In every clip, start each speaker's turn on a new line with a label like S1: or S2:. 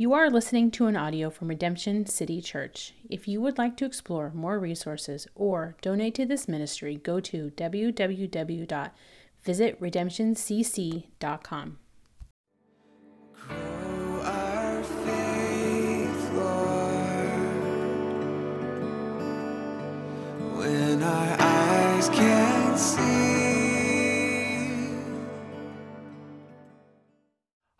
S1: You are listening to an audio from Redemption City Church. If you would like to explore more resources or donate to this ministry, go to www.visitredemptioncc.com.
S2: When our eyes can't see.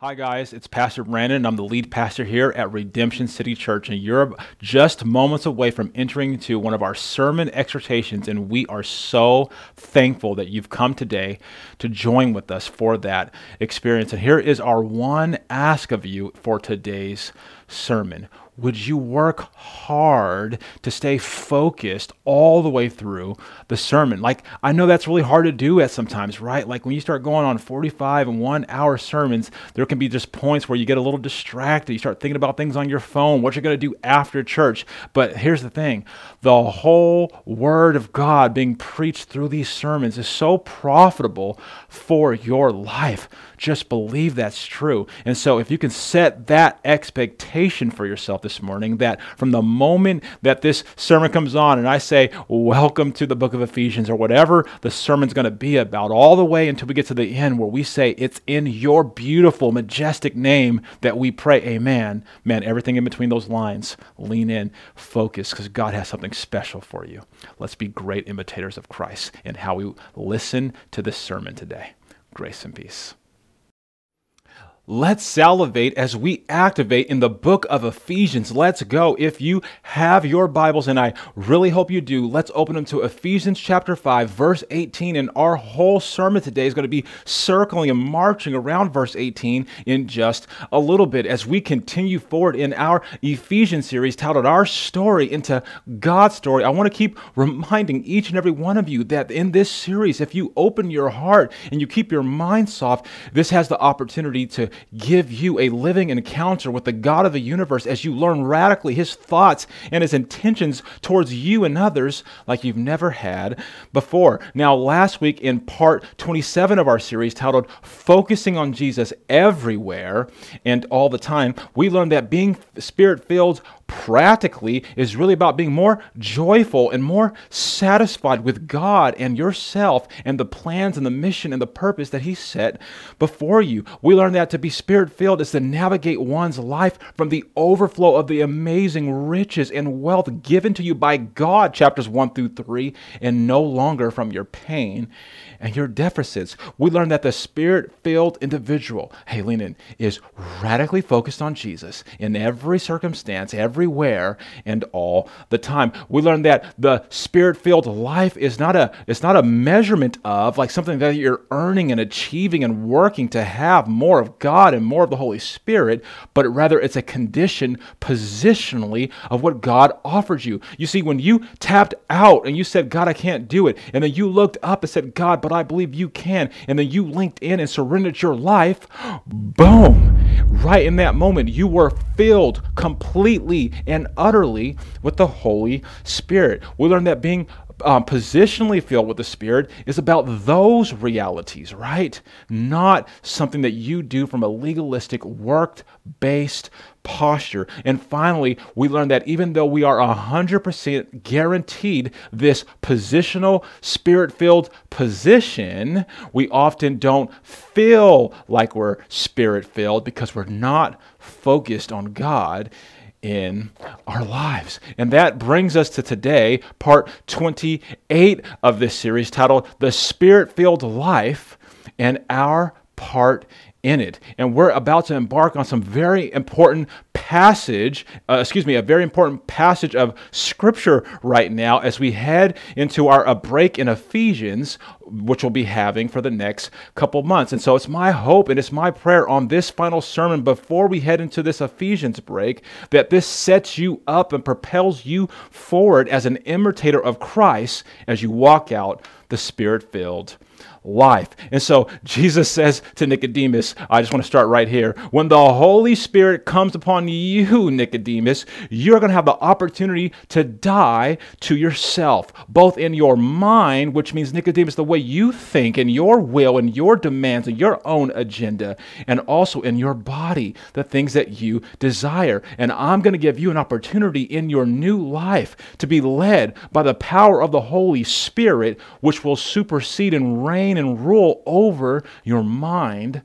S3: Hi, guys. It's Pastor Brandon. I'm the lead pastor here at Redemption City Church, in you're just moments away from entering into one of our sermon exhortations. And we are so thankful that you've come today to join with us for that experience. And here is our one ask of you for today's sermon would you work hard to stay focused all the way through the sermon? Like, I know that's really hard to do at sometimes, right? Like, when you start going on 45 and one hour sermons, there can be just points where you get a little distracted. You start thinking about things on your phone, what you're going to do after church. But here's the thing the whole Word of God being preached through these sermons is so profitable for your life. Just believe that's true. And so, if you can set that expectation for yourself this morning, that from the moment that this sermon comes on and I say, Welcome to the book of Ephesians, or whatever the sermon's going to be about, all the way until we get to the end where we say, It's in your beautiful, majestic name that we pray, Amen. Man, everything in between those lines, lean in, focus, because God has something special for you. Let's be great imitators of Christ in how we listen to this sermon today. Grace and peace. Let's salivate as we activate in the book of Ephesians. Let's go. If you have your Bibles, and I really hope you do, let's open them to Ephesians chapter 5, verse 18. And our whole sermon today is going to be circling and marching around verse 18 in just a little bit as we continue forward in our Ephesians series titled Our Story into God's Story. I want to keep reminding each and every one of you that in this series, if you open your heart and you keep your mind soft, this has the opportunity to give you a living encounter with the God of the universe as you learn radically his thoughts and his intentions towards you and others like you've never had before. Now, last week in part 27 of our series titled Focusing on Jesus Everywhere and All the Time, we learned that being spirit filled practically is really about being more joyful and more satisfied with God and yourself and the plans and the mission and the purpose that He set before you. We learn that to be spirit filled is to navigate one's life from the overflow of the amazing riches and wealth given to you by God, chapters 1 through 3, and no longer from your pain and your deficits. We learn that the spirit filled individual, hey, lean in, is radically focused on Jesus in every circumstance, everywhere, and all the time. We learn that the spirit filled life is not a it's not a measurement of like something that you're earning and achieving and working to have more of God and more of the Holy Spirit, but rather it's a condition positionally of what God offers you. You see, when you tapped out and you said, God, I can't do it, and then you looked up and said, God, but I believe you can, and then you linked in and surrendered your life, boom, right in that moment, you were filled completely and utterly with the Holy Spirit. We learned that being um, positionally filled with the Spirit is about those realities, right? Not something that you do from a legalistic, work based posture. And finally, we learn that even though we are 100% guaranteed this positional, spirit filled position, we often don't feel like we're spirit filled because we're not focused on God in our lives. And that brings us to today, part 28 of this series titled The Spirit Filled Life and Our Part in it. And we're about to embark on some very important passage, uh, excuse me, a very important passage of scripture right now as we head into our a break in Ephesians, which we'll be having for the next couple months. And so it's my hope and it's my prayer on this final sermon before we head into this Ephesians break that this sets you up and propels you forward as an imitator of Christ as you walk out the spirit filled life. And so Jesus says to Nicodemus, I just want to start right here. When the Holy Spirit comes upon you, Nicodemus, you're going to have the opportunity to die to yourself, both in your mind, which means, Nicodemus, the way you think and your will and your demands and your own agenda, and also in your body, the things that you desire. And I'm going to give you an opportunity in your new life to be led by the power of the Holy Spirit, which will supersede and reign and rule over your mind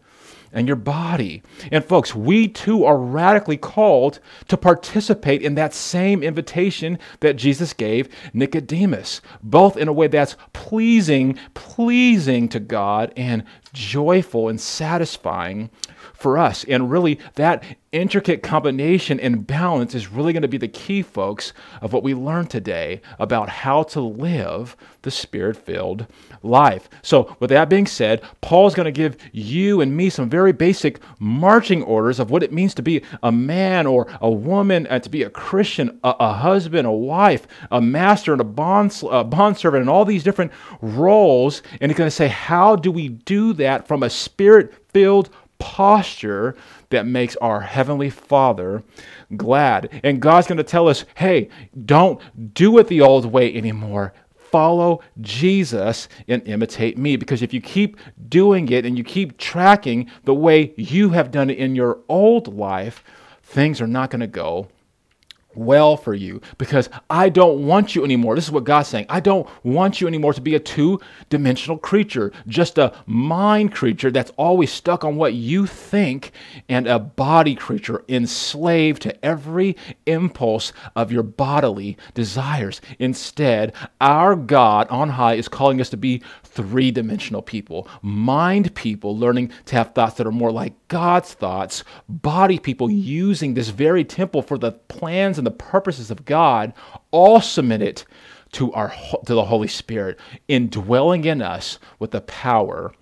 S3: and your body. And folks, we too are radically called to participate in that same invitation that Jesus gave Nicodemus, both in a way that's pleasing, pleasing to God and joyful and satisfying for us. And really, that intricate combination and balance is really going to be the key, folks, of what we learned today about how to live the spirit filled life. So, with that being said, Paul's going to give you and me some very basic marching orders of what it means to be a man or a woman, and to be a Christian, a, a husband, a wife, a master, and a bond, a bond servant, and all these different roles. And he's going to say, how do we do that from a spirit filled posture that makes our Heavenly Father glad. And God's going to tell us, hey, don't do it the old way anymore. Follow Jesus and imitate me. Because if you keep doing it and you keep tracking the way you have done it in your old life, things are not going to go well for you because I don't want you anymore. This is what God's saying. I don't want you anymore to be a two dimensional creature, just a mind creature that's always stuck on what you think, and a body creature enslaved to every impulse of your bodily desires. Instead, our God on high is calling us to be three dimensional people, mind people learning to have thoughts that are more like God's thoughts, body people using this very temple for the plans and the purposes of God, all submitted to our to the Holy Spirit, indwelling in us with the power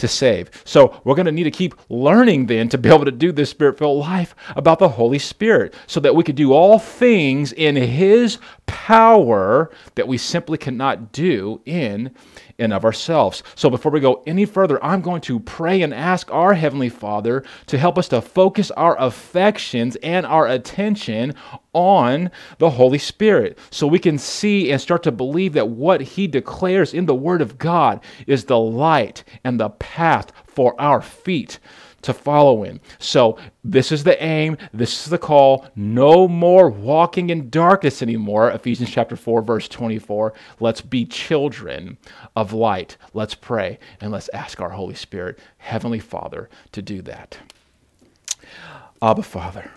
S3: to save. So we're going to need to keep learning then to be able to do this spirit filled life about the Holy Spirit so that we could do all things in His power that we simply cannot do in and of ourselves. So before we go any further, I'm going to pray and ask our Heavenly Father to help us to focus our affections and our attention on the Holy Spirit so we can see and start to believe that what He declares in the Word of God is the light and the path for our feet to follow in. So, this is the aim, this is the call. No more walking in darkness anymore. Ephesians chapter 4 verse 24. Let's be children of light. Let's pray and let's ask our Holy Spirit, heavenly Father, to do that. Abba Father,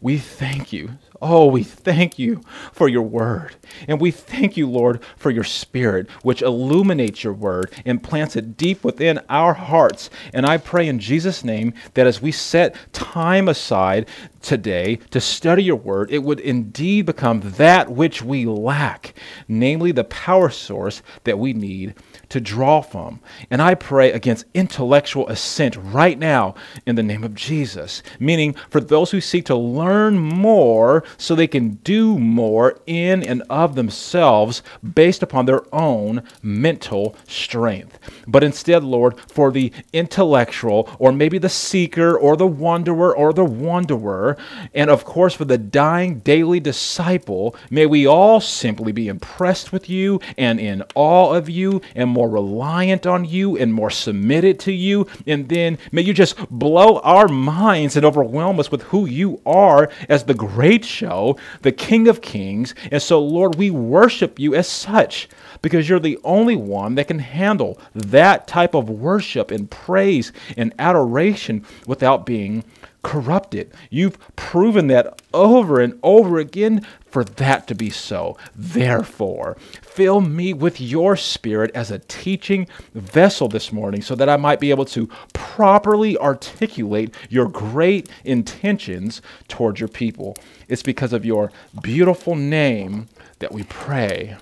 S3: we thank you Oh, we thank you for your word. And we thank you, Lord, for your spirit, which illuminates your word and plants it deep within our hearts. And I pray in Jesus' name that as we set time aside today to study your word, it would indeed become that which we lack, namely the power source that we need to draw from. And I pray against intellectual assent right now in the name of Jesus, meaning for those who seek to learn more so they can do more in and of themselves based upon their own mental strength. But instead, Lord, for the intellectual, or maybe the seeker, or the wanderer, or the wanderer, and of course for the dying daily disciple, may we all simply be impressed with you and in awe of you and more reliant on you and more submitted to you. And then may you just blow our minds and overwhelm us with who you are as the great show, the King of Kings. And so, Lord, we worship you as such because you're the only one that can handle that type of worship and praise and adoration without being corrupted. You've proven that over and over again for that to be so. Therefore, fill me with your spirit as a teaching vessel this morning so that I might be able to properly articulate your great intentions towards your people. It's because of your beautiful name that we pray.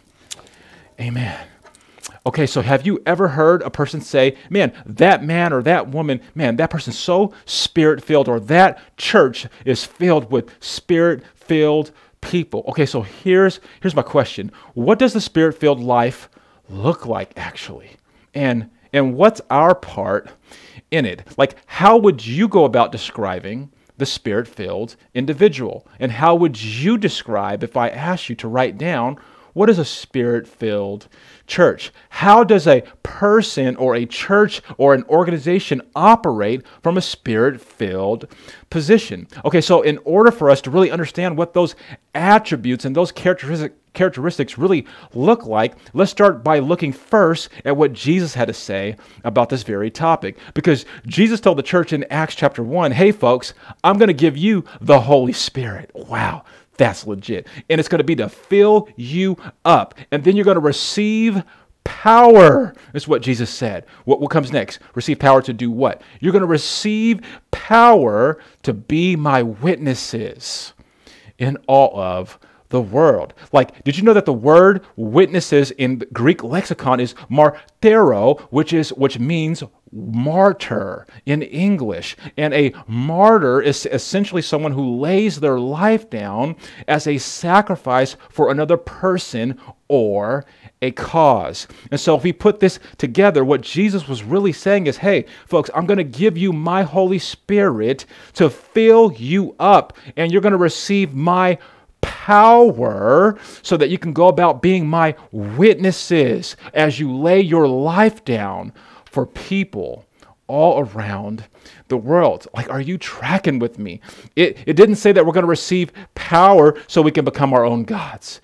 S3: Amen. Okay, so have you ever heard a person say, man, that man or that woman, man, that person's so spirit filled, or that church is filled with spirit filled people? Okay, so here's, here's my question What does the spirit filled life look like actually? And And what's our part in it? Like, how would you go about describing the spirit filled individual? And how would you describe if I asked you to write down what is a spirit filled church? How does a person or a church or an organization operate from a spirit filled position? Okay, so in order for us to really understand what those attributes and those characteristics characteristics really look like, let's start by looking first at what Jesus had to say about this very topic. Because Jesus told the church in Acts chapter 1, hey, folks, I'm going to give you the Holy Spirit. Wow. That's legit. And it's going to be to fill you up. And then you're going to receive power. That's what Jesus said. What, what comes next? Receive power to do what? You're going to receive power to be my witnesses in all of the world. Like, did you know that the word witnesses in Greek lexicon is martero, which is which means martyr in English. And a martyr is essentially someone who lays their life down as a sacrifice for another person or a cause. And so, if we put this together, what Jesus was really saying is hey, folks, I'm going to give you my Holy Spirit to fill you up, and you're going to receive my power so that you can go about being my witnesses as you lay your life down for people all around the world. Like, are you tracking with me? It, it didn't say that we're going to receive power so we can become our own gods.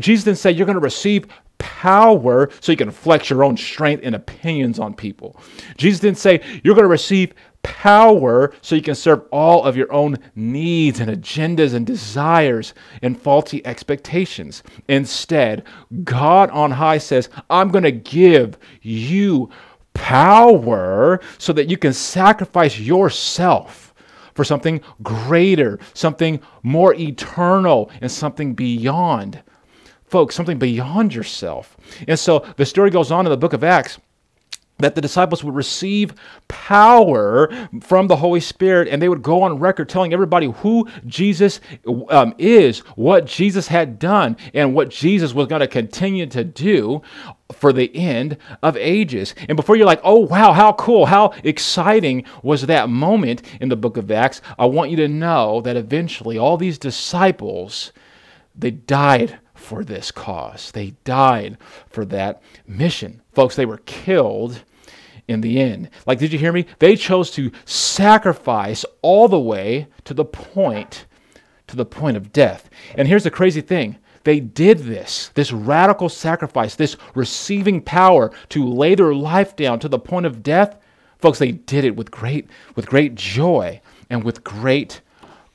S3: Jesus didn't say you're going to receive power so you can flex your own strength and opinions on people. Jesus didn't say you're going to receive power so you can serve all of your own needs and agendas and desires and faulty expectations. Instead, God on high says, I'm going to give you power so that you can sacrifice yourself for something greater, something more eternal, and something beyond. Folks, something beyond yourself. And so the story goes on in the book of Acts that the disciples would receive power from the Holy Spirit and they would go on record telling everybody who Jesus um, is, what Jesus had done, and what Jesus was going to continue to do for the end of ages. And before you're like, oh, wow, how cool, how exciting was that moment in the book of Acts, I want you to know that eventually all these disciples, they died for this cause. They died for that mission. Folks, they were killed in the end. Like, did you hear me? They chose to sacrifice all the way to the point to the point of death. And here's the crazy thing. They did this, this radical sacrifice, this receiving power to lay their life down to the point of death. Folks, they did it with great with great joy and with great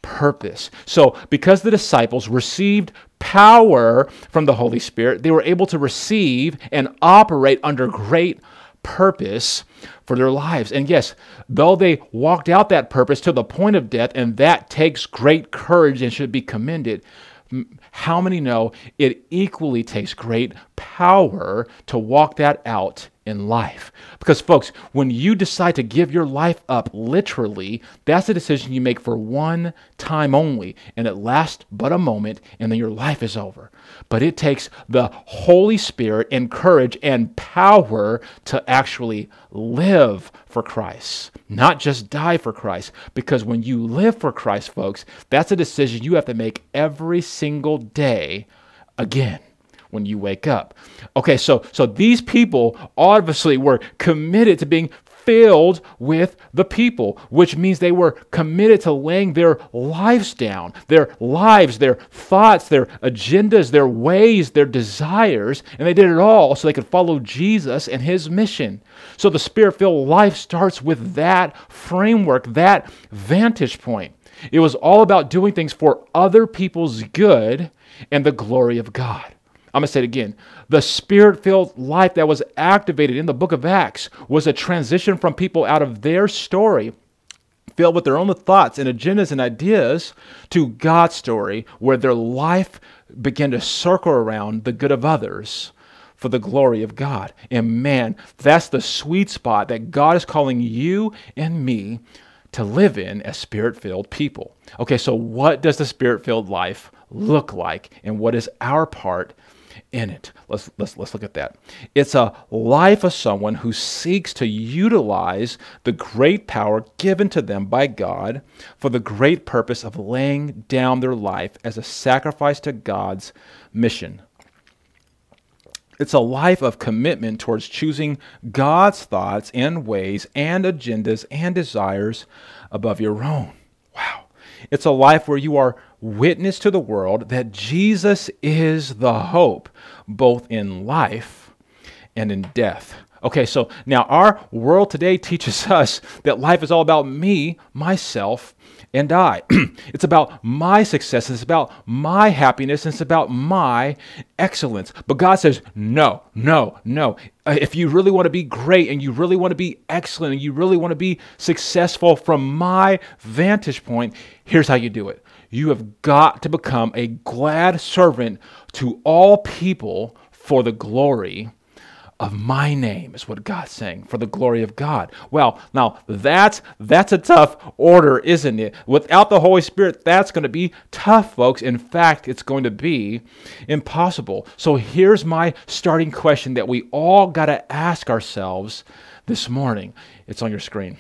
S3: purpose. So, because the disciples received power from the Holy Spirit, they were able to receive and operate under great purpose for their lives. And yes, though they walked out that purpose to the point of death, and that takes great courage and should be commended, how many know it equally takes great power to walk that out in life. Because, folks, when you decide to give your life up literally, that's a decision you make for one time only, and it lasts but a moment, and then your life is over. But it takes the Holy Spirit and courage and power to actually live for Christ, not just die for Christ. Because when you live for Christ, folks, that's a decision you have to make every single day again when you wake up. Okay, so so these people obviously were committed to being filled with the people, which means they were committed to laying their lives down, their lives, their thoughts, their agendas, their ways, their desires, and they did it all so they could follow Jesus and his mission. So the spirit filled life starts with that framework, that vantage point. It was all about doing things for other people's good and the glory of God. I'm going to say it again. The spirit filled life that was activated in the book of Acts was a transition from people out of their story, filled with their own thoughts and agendas and ideas, to God's story, where their life began to circle around the good of others for the glory of God. And man, that's the sweet spot that God is calling you and me to live in as spirit filled people. Okay, so what does the spirit filled life look like? And what is our part in it. Let's, let's, let's look at that. It's a life of someone who seeks to utilize the great power given to them by God for the great purpose of laying down their life as a sacrifice to God's mission. It's a life of commitment towards choosing God's thoughts and ways and agendas and desires above your own. Wow. It's a life where you are witness to the world that Jesus is the hope, both in life and in death. Okay, so now our world today teaches us that life is all about me, myself, and I. it's about my success. It's about my happiness. It's about my excellence. But God says, no, no, no. Uh, if you really want to be great and you really want to be excellent and you really want to be successful from my vantage point, here's how you do it. You have got to become a glad servant to all people for the glory of my name is what God's saying for the glory of God. Well, now that's that's a tough order, isn't it? Without the Holy Spirit, that's going to be tough, folks. In fact, it's going to be impossible. So here's my starting question that we all got to ask ourselves this morning. It's on your screen.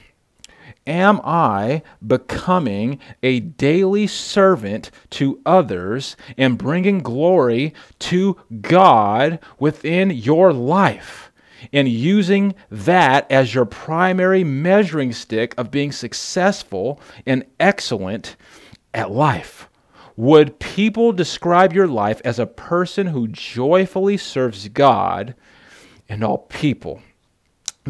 S3: Am I becoming a daily servant to others and bringing glory to God within your life? And using that as your primary measuring stick of being successful and excellent at life? Would people describe your life as a person who joyfully serves God and all people?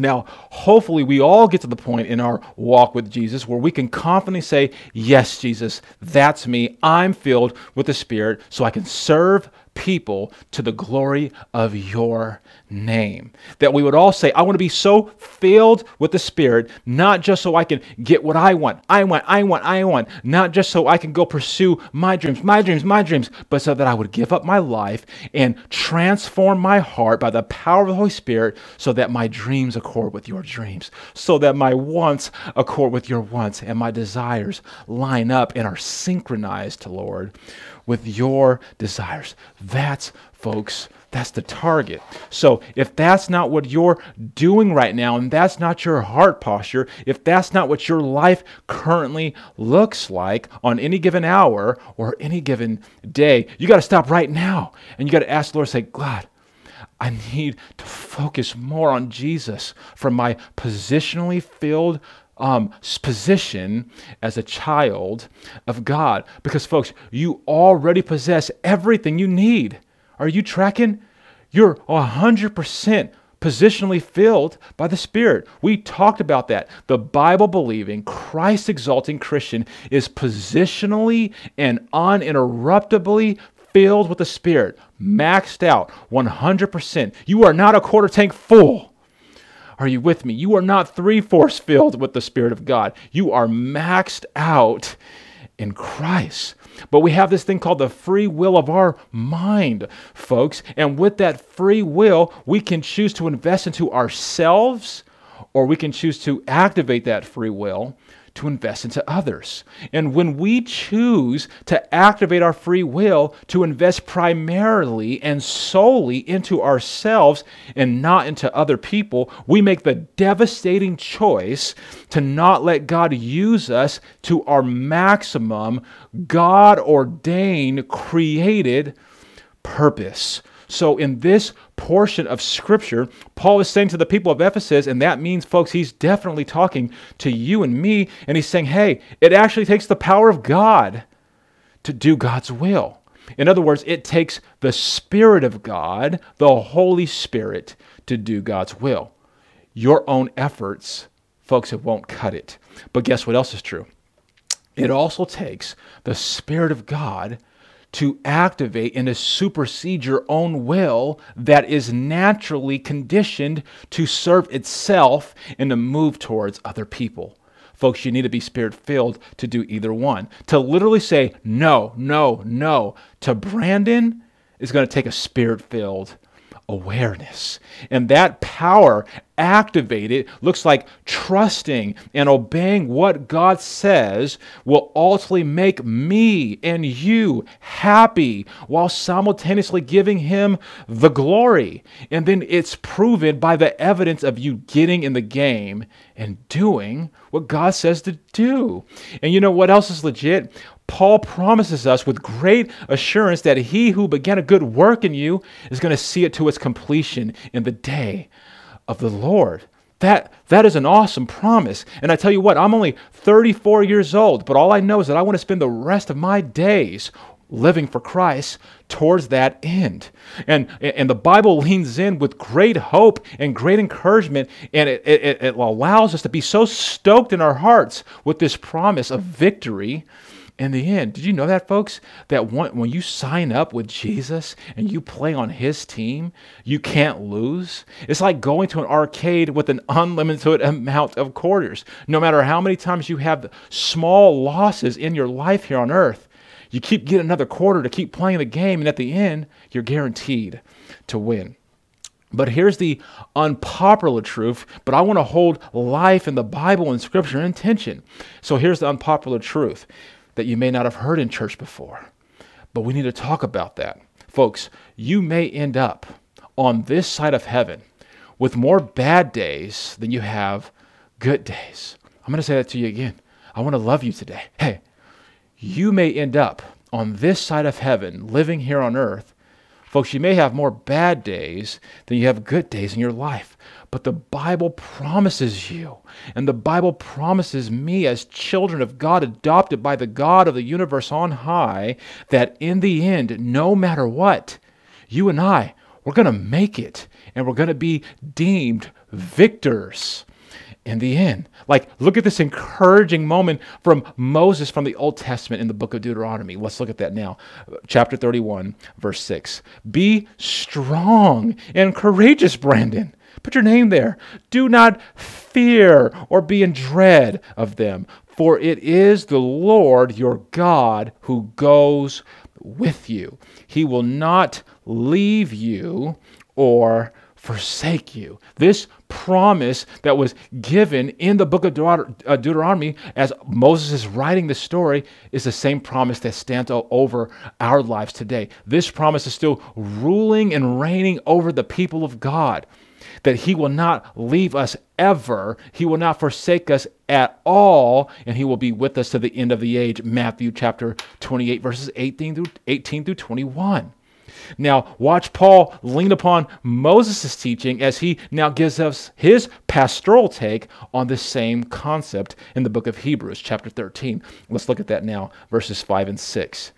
S3: Now, hopefully, we all get to the point in our walk with Jesus where we can confidently say, Yes, Jesus, that's me. I'm filled with the Spirit, so I can serve people to the glory of your name. That we would all say, I want to be so filled with the Spirit, not just so I can get what I want, I want, I want, I want, not just so I can go pursue my dreams, my dreams, my dreams, but so that I would give up my life and transform my heart by the power of the Holy Spirit so that my dreams accord with your dreams, so that my wants accord with your wants, and my desires line up and are synchronized, to Lord, with your desires. That's, folks, that's the target. So if that's not what you're doing right now, and that's not your heart posture, if that's not what your life currently looks like on any given hour or any given day, you got to stop right now and you got to ask the Lord, say, God, I need to focus more on Jesus from my positionally filled um, position as a child of God. Because, folks, you already possess everything you need. Are you tracking? You're 100% positionally filled by the Spirit. We talked about that. The Bible believing, Christ exalting Christian is positionally and uninterruptibly filled with the Spirit, maxed out 100%. You are not a quarter tank full. Are you with me? You are not three fourths filled with the Spirit of God. You are maxed out in Christ. But we have this thing called the free will of our mind, folks. And with that free will, we can choose to invest into ourselves or we can choose to activate that free will to invest into others. And when we choose to activate our free will to invest primarily and solely into ourselves and not into other people, we make the devastating choice to not let God use us to our maximum God ordained, created purpose. So, in this portion of Scripture, Paul is saying to the people of Ephesus, and that means, folks, he's definitely talking to you and me, and he's saying, hey, it actually takes the power of God to do God's will. In other words, it takes the Spirit of God, the Holy Spirit, to do God's will. Your own efforts, folks, it won't cut it. But guess what else is true? It also takes the Spirit of God to activate and to supersede your own will that is naturally conditioned to serve itself and to move towards other people. Folks, you need to be spirit filled to do either one. To literally say no, no, no to Brandon is going to take a spirit filled awareness. And that power activated looks like trusting and obeying what God says will ultimately make me and you happy while simultaneously giving Him the glory. And then it's proven by the evidence of you getting in the game and doing what God says to do. And you know what else is legit? Paul promises us with great assurance that he who began a good work in you is going to see it to its completion in the day of the Lord. That, that is an awesome promise. And I tell you what, I'm only 34 years old, but all I know is that I want to spend the rest of my days living for Christ towards that end. And, and the Bible leans in with great hope and great encouragement, and it, it, it allows us to be so stoked in our hearts with this promise of victory in the end. Did you know that, folks? That when, you sign up with Jesus and you play on his team, you can't lose. It's like going to an arcade with an unlimited amount of quarters. No matter how many times you have small losses in your life here on earth, you keep getting another quarter to keep playing the game, and at the end, you're guaranteed to win. But here's the unpopular truth, but I want to hold life in the Bible and Scripture in tension. So here's the unpopular truth that you may not have heard in church before. But we need to talk about that. Folks, you may end up on this side of heaven with more bad days than you have good days. I'm going to say that to you again. I want to love you today. Hey, you may end up on this side of heaven living here on earth. Folks, you may have more bad days than you have good days in your life. But the Bible promises you, and the Bible promises me, as children of God, adopted by the God of the universe on high, that in the end, no matter what, you and I, we're going to make it, and we're going to be deemed victors in the end. Like, look at this encouraging moment from Moses from the Old Testament in the book of Deuteronomy. Let's look at that now. Chapter 31, verse 6. Be strong and courageous, Brandon. Put your name there. Do not fear or be in dread of them, for it is the Lord your God who goes with you. He will not leave you or forsake you. This promise that was given in the book of uh, Deuteronomy as Moses is writing the story is the same promise that stands over our lives today. This promise is still ruling and reigning over the people of God that He will not leave us ever. He will not forsake us at all, and He will be with us to the end of the age. Matthew chapter 28, verses 18 through, 18 through 21. Now, watch Paul lean upon Moses' teaching as he now gives us his pastoral take on the same concept in the book of Hebrews, chapter 13. Let's look at that now, verses 5 and 6.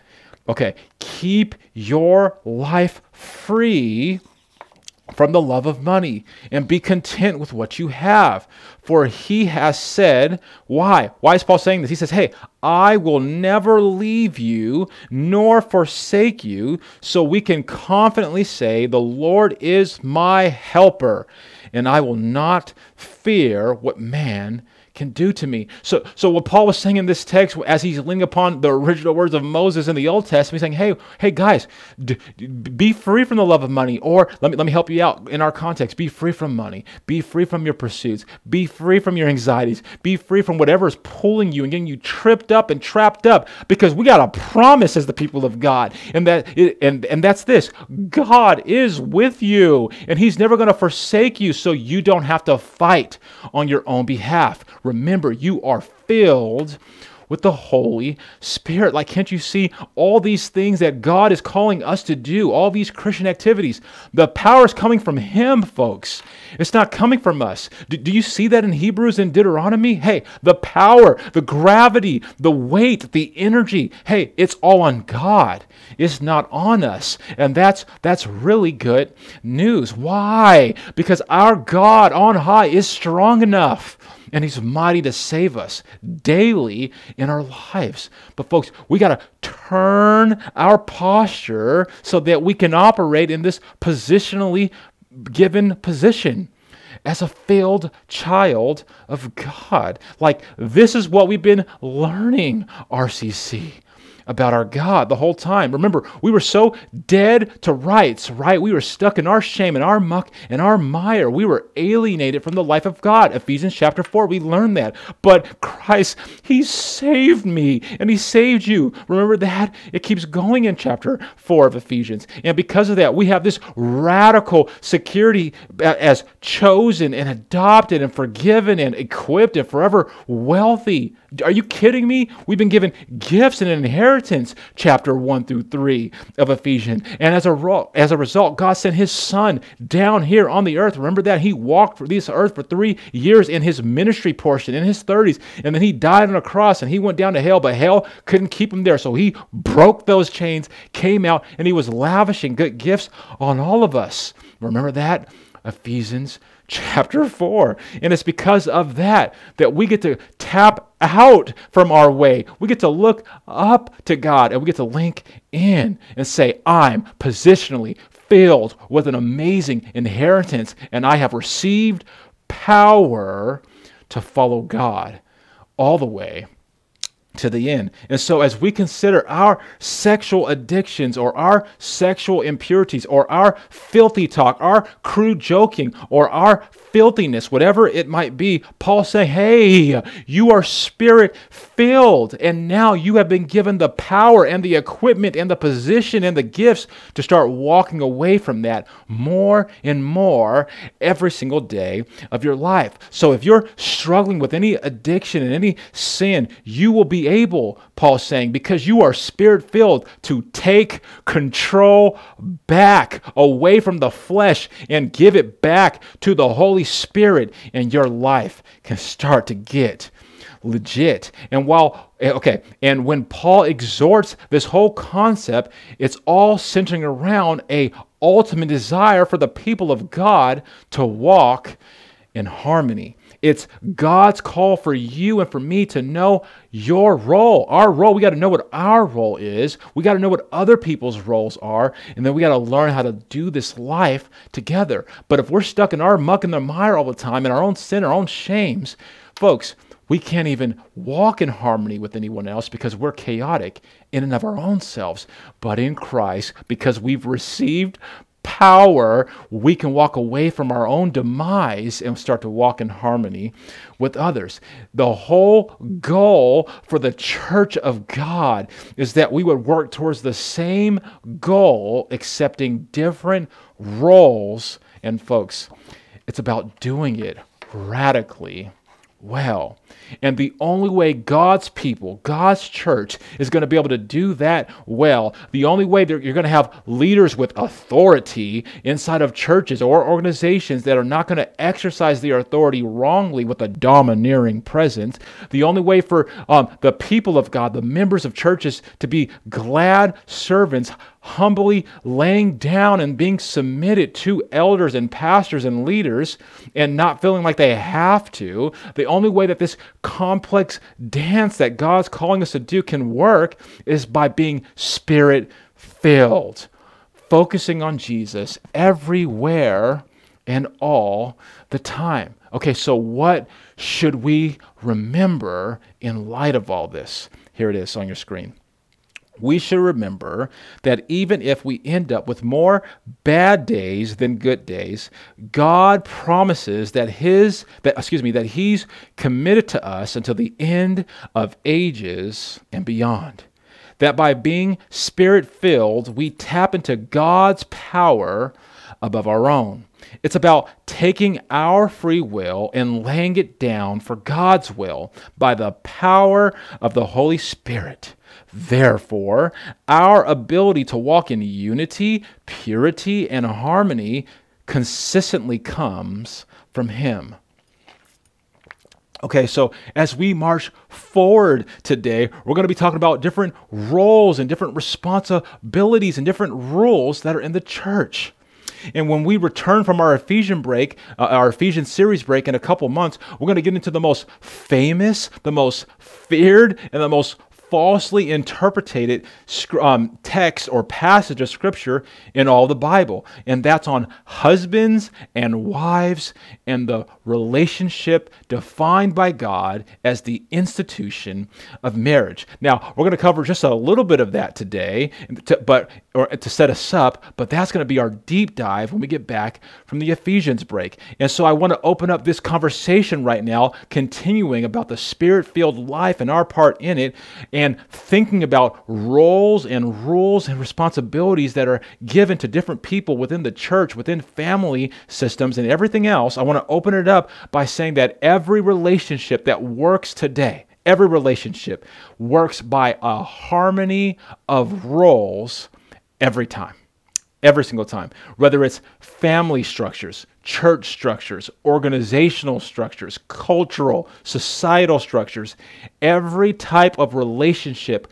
S3: Okay, keep your life free from the love of money and be content with what you have. For he has said, Why? Why is Paul saying this? He says, Hey, I will never leave you nor forsake you. So we can confidently say, The Lord is my helper, and I will not fear what man can do to me. So, so what Paul was saying in this text, as he's leaning upon the original words of Moses in the Old Testament, he's saying, "Hey, hey, guys, d- be free from the love of money." Or let me let me help you out in our context: be free from money, be free from your pursuits, be free from your anxieties, be free from whatever is pulling you and getting you tripped up and trapped up. Because we got a promise as the people of God, and that and and that's this: God is with you, and He's never going to forsake you, so you don't have to fight on your own behalf. Remember, you are filled with the Holy Spirit. Like, can't you see all these things that God is calling us to do, all these Christian activities? The power is coming from Him, folks. It's not coming from us. Do, do, you see that in Hebrews and Deuteronomy? Hey, the power, the gravity, the weight, the energy, hey, it's all on God. It's not on us. And that's that's really good news. Why? Because our God on high is strong enough and He's mighty to save us daily in our lives. But, folks, we got to turn our posture so that we can operate in this positionally given position as a failed child of God. Like, this is what we've been learning, RCC. About our God the whole time. Remember, we were so dead to rights, right? We were stuck in our shame and our muck and our mire. We were alienated from the life of God. Ephesians chapter 4, we learned that. But Christ, He saved me and He saved you. Remember that? It keeps going in chapter 4 of Ephesians. And because of that, we have this radical security as chosen and adopted and forgiven and equipped and forever wealthy. Are you kidding me? We've been given gifts and inheritance, chapter 1 through 3 of Ephesians. And as a, as a result, God sent his son down here on the earth. Remember that? He walked for this earth for three years in his ministry portion, in his 30s. And then he died on a cross and he went down to hell, but hell couldn't keep him there. So he broke those chains, came out, and he was lavishing good gifts on all of us. Remember that? Ephesians chapter 4. And it's because of that that we get to tap out from our way. We get to look up to God and we get to link in and say, I'm positionally filled with an amazing inheritance and I have received power to follow God all the way to the end. And so, as we consider our sexual addictions or our sexual impurities or our filthy talk, our crude joking or our filthiness, whatever it might be, Paul saying, Hey, you are spirit filled, and now you have been given the power and the equipment and the position and the gifts to start walking away from that more and more every single day of your life. So if you're struggling with any addiction and any sin, you will be able, Paul's saying, because you are spirit filled, to take control back away from the flesh and give it back to the Holy Spirit, and your life can start to get legit. And while, eh, okay, and when Paul exhorts this whole concept, it's all centering around a ultimate desire for the people of God to walk in harmony. It's God's call for you and for me to know your role. Our role, we got to know what our role is. We got to know what other people's roles are. And then we got to learn how to do this life together. But if we're stuck in our muck and the mire all the time, in our own sin, our own shames, folks, we can't even walk in harmony with anyone else because we're chaotic in and of our own selves. But in Christ, because we've received power, we can walk away from our own demise and start to walk in harmony with others. The whole goal for the church of God is that we would work towards the same goal, accepting different roles. And, folks, it's about doing it radically well. And the only way God's people, God's church, is going to be able to do that well, the only way that you're going to have leaders with authority inside of churches or organizations that are not going to exercise their authority wrongly with a domineering presence, the only way for um, the people of God, the members of churches, to be glad servants, humbly laying down and being submitted to elders and pastors and leaders and not feeling like they have to. The only way that this complex dance that God's calling us to do can work is by being spirit filled, focusing on Jesus everywhere and all the time. Okay, so what should we remember in light of all this? Here it is on your screen we should remember that even if we end up with more bad days than good days, God promises that his that excuse me that he's committed to us until the end of ages and beyond. That by being spirit filled, we tap into God's power above our own. It's about taking our free will and laying it down for God's will by the power of the Holy Spirit. Therefore, our ability to walk in unity, purity, and harmony consistently comes from Him. Okay, so as we march forward today, we're going to be talking about different roles and different responsibilities and different rules that are in the church. And when we return from our Ephesian break, uh, our Ephesian series break in a couple months, we're going to get into the most famous, the most feared, and the most falsely interpreted um, text or passage of Scripture in all the Bible. And that's on husbands and wives and the relationship defined by God as the institution of marriage. Now, we're going to cover just a little bit of that today, but or to set us up, but that's going to be our deep dive when we get back from the Ephesians break. And so I want to open up this conversation right now, continuing about the spirit filled life and our part in it, and thinking about roles and rules and responsibilities that are given to different people within the church, within family systems, and everything else. I want to open it up by saying that every relationship that works today, every relationship works by a harmony of roles every time every single time, whether it's family structures, church structures, organizational structures, cultural, societal structures. Every type of relationship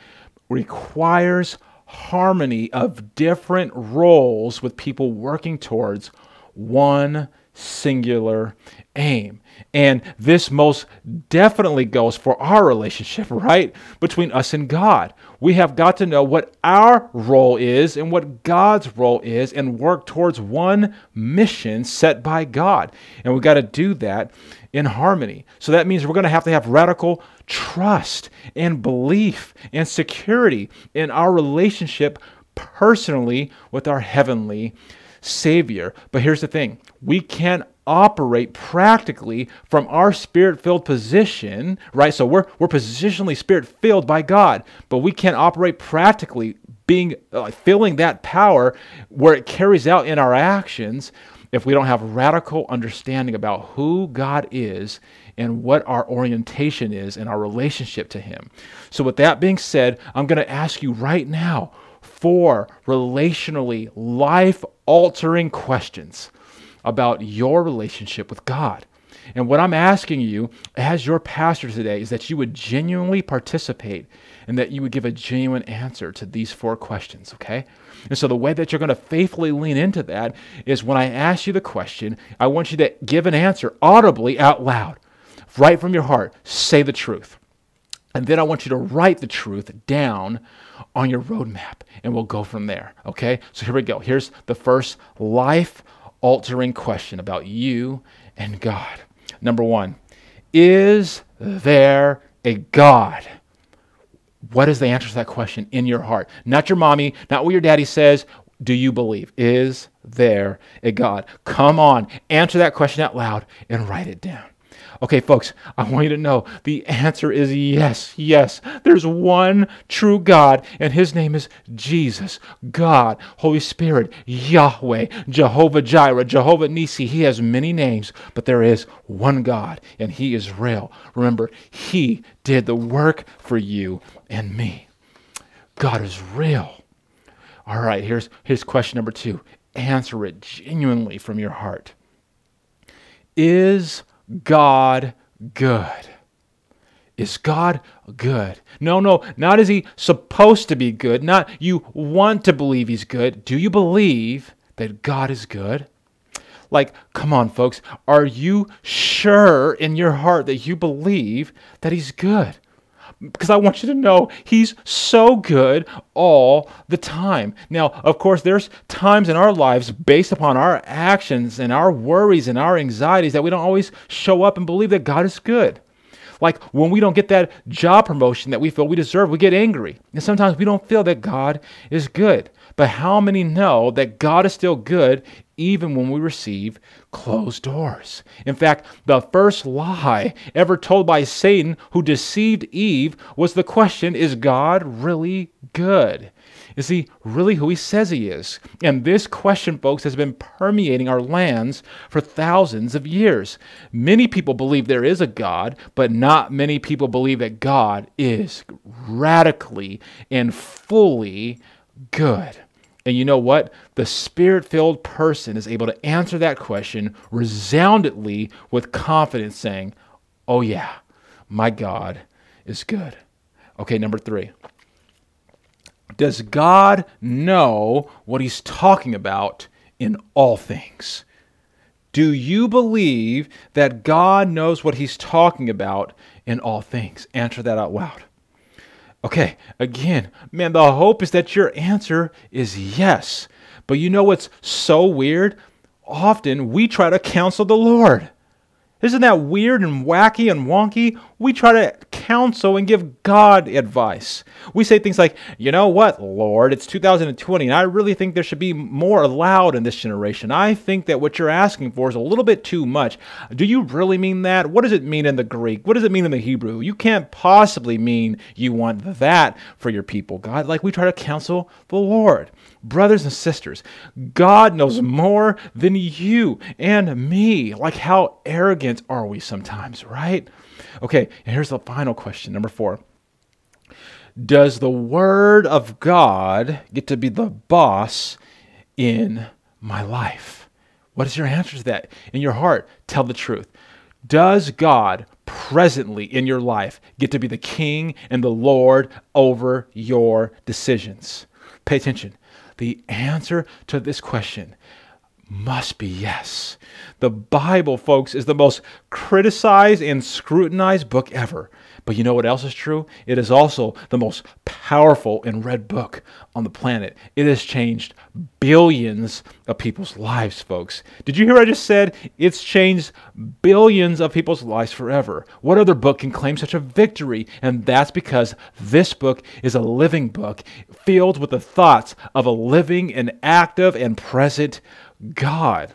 S3: requires harmony of different roles with people working towards one singular aim. And this most definitely goes for our relationship, right? Between us and God. We have got to know what our role is and what God's role is and work towards one mission set by God. And we've got to do that in harmony. So that means we're going to have to have radical trust and belief and security in our relationship personally with our heavenly Savior. But here's the thing we can't operate practically from our spirit filled position, right? So we're, we're positionally spirit filled by God, but we can't operate practically being uh, feeling that power where it carries out in our actions if we don't have radical understanding about who God is and what our orientation is and our relationship to Him. So, with that being said, I'm going to ask you right now four relationally life altering questions about your relationship with God. And what I'm asking you as your pastor today is that you would genuinely participate and that you would give a genuine answer to these four questions, okay? And so the way that you're going to faithfully lean into that is when I ask you the question, I want you to give an answer audibly out loud, right from your heart. Say the truth. And then I want you to write the truth down on your roadmap, and we'll go from there, okay? So here we go. Here's the first life altering question about you and God. Number one, is there a God? What is the answer to that question in your heart? Not your mommy, not what your daddy says. Do you believe? Is there a God? Come on, answer that question out loud and write it down. Okay, folks, I want you to know the answer is yes, yes. There's one true God, and his name is Jesus, God, Holy Spirit, Yahweh, Jehovah Jireh, Jehovah Nisi. He has many names, but there is one God, and he is real. Remember, he did the work for you and me. God is real. All right, here's, here's question number two. Answer it genuinely from your heart. Is God good? Is God good? No, no, not is he supposed to be good, not you want to believe he's good. Do you believe that God is good? Like, come on, folks, are you sure in your heart that you believe that he's good? Because I want you to know He's so good all the time. Now, of course, there's times in our lives based upon our actions and our worries and our anxieties that we don't always show up and believe that God is good. Like when we don't get that job promotion that we feel we deserve, we get angry. And sometimes we don't feel that God is good. But how many know that God is still good even when we receive closed doors? In fact, the first lie ever told by Satan, who deceived Eve, was the question Is God really good? Is he really who he says he is? And this question, folks, has been permeating our lands for thousands of years. Many people believe there is a God, but not many people believe that God is radically and fully good. And you know what? The spirit filled person is able to answer that question resoundingly with confidence, saying, Oh, yeah, my God is good. Okay, number three. Does God know what he's talking about in all things? Do you believe that God knows what he's talking about in all things? Answer that out loud. Okay, again, man, the hope is that your answer is yes. But you know what's so weird? Often we try to counsel the Lord. Isn't that weird and wacky and wonky? We try to counsel and give God advice. We say things like, you know what, Lord, it's 2020, and I really think there should be more allowed in this generation. I think that what you're asking for is a little bit too much. Do you really mean that? What does it mean in the Greek? What does it mean in the Hebrew? You can't possibly mean you want that for your people, God. Like we try to counsel the Lord. Brothers and sisters, God knows more than you and me. Like, how arrogant are we sometimes, right? Okay, and here's the final question, number four. Does the Word of God get to be the boss in my life? What is your answer to that? In your heart, tell the truth. Does God presently in your life get to be the king and the Lord over your decisions? Pay attention. The answer to this question must be yes. The Bible, folks, is the most criticized and scrutinized book ever. But you know what else is true? It is also the most powerful and read book on the planet. It has changed billions of people's lives, folks. Did you hear what I just said? It's changed billions of people's lives forever. What other book can claim such a victory? And that's because this book is a living book filled with the thoughts of a living and active and present God.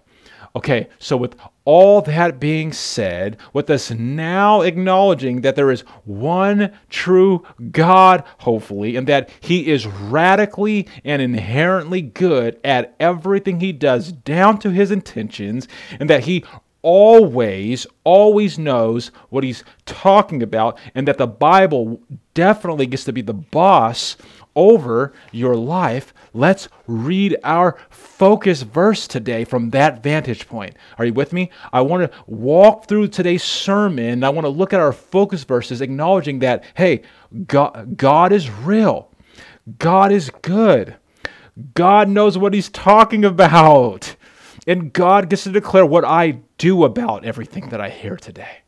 S3: Okay, so with all that being said, with us now acknowledging that there is one true God, hopefully, and that He is radically and inherently good at everything He does down to His intentions, and that He always, always knows what He's talking about, and that the Bible definitely gets to be the boss over your life, let's read our focus verse today from that vantage point. Are you with me? I want to walk through today's sermon. I want to look at our focus verses, acknowledging that, hey, God, God is real, God is good, God knows what He's talking about, and God gets to declare what I do about everything that I hear today.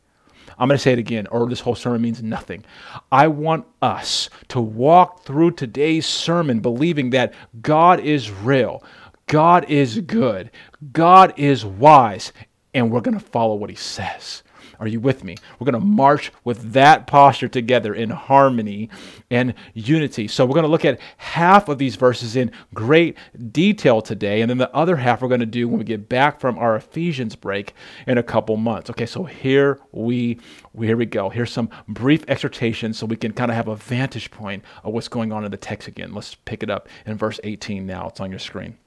S3: I'm going to say it again, or this whole sermon means nothing. I want us to walk through today's sermon believing that God is real, God is good, God is wise, and we're going to follow what He says. Are you with me? We're going to march with that posture together in harmony and unity. So, we're going to look at half of these verses in great detail today, and then the other half we're going to do when we get back from our Ephesians break in a couple months. Okay, so here we here we go. Here's some brief exhortations so we can kind of have a vantage point of what's going on in the text again. Let's pick it up in verse 18 now. It's on your screen.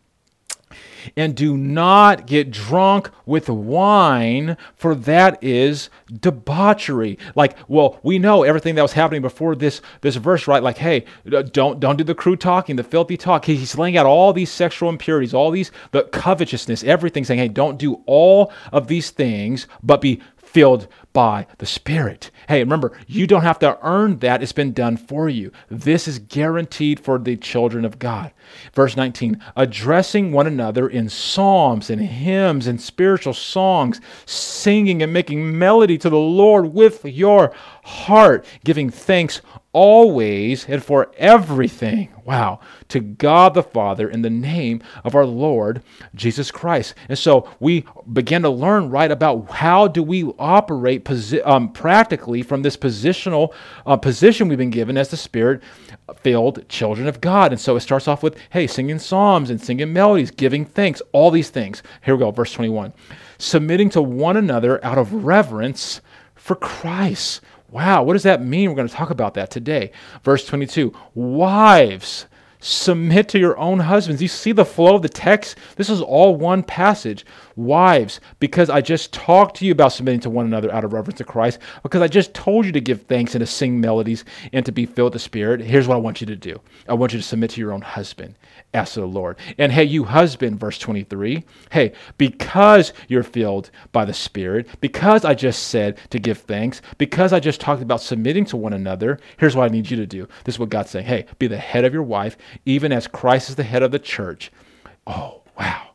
S3: And do not get drunk with wine, for that is debauchery. Like, well, we know everything that was happening before this this verse, right? Like, hey, don't don't do the crude talking, the filthy talk. He's laying out all these sexual impurities, all these the covetousness, everything, saying, hey, don't do all of these things, but be filled by the Spirit. Hey, remember, you don't have to earn that. It's been done for you. This is guaranteed for the children of God. Verse 19, addressing one another in psalms and hymns and spiritual songs, singing and making melody to the Lord with your heart, giving thanks always and for everything. Wow. To God the Father in the name of our Lord Jesus Christ. And so we begin to learn right about how do we operate posi- um, practically from this positional uh, position we've been given as the Spirit filled children of God. And so it starts off with, hey, singing psalms and singing melodies, giving thanks, all these things. Here we go, verse 21. Submitting to one another out of reverence for Christ. Wow, what does that mean? We're going to talk about that today. Verse 22 Wives, submit to your own husbands. You see the flow of the text? This is all one passage. Wives, because I just talked to you about submitting to one another out of reverence to Christ, because I just told you to give thanks and to sing melodies and to be filled with the Spirit, here's what I want you to do I want you to submit to your own husband as to the Lord. And hey, you husband, verse 23, hey, because you're filled by the Spirit, because I just said to give thanks, because I just talked about submitting to one another, here's what I need you to do. This is what God's saying. Hey, be the head of your wife, even as Christ is the head of the church. Oh, wow.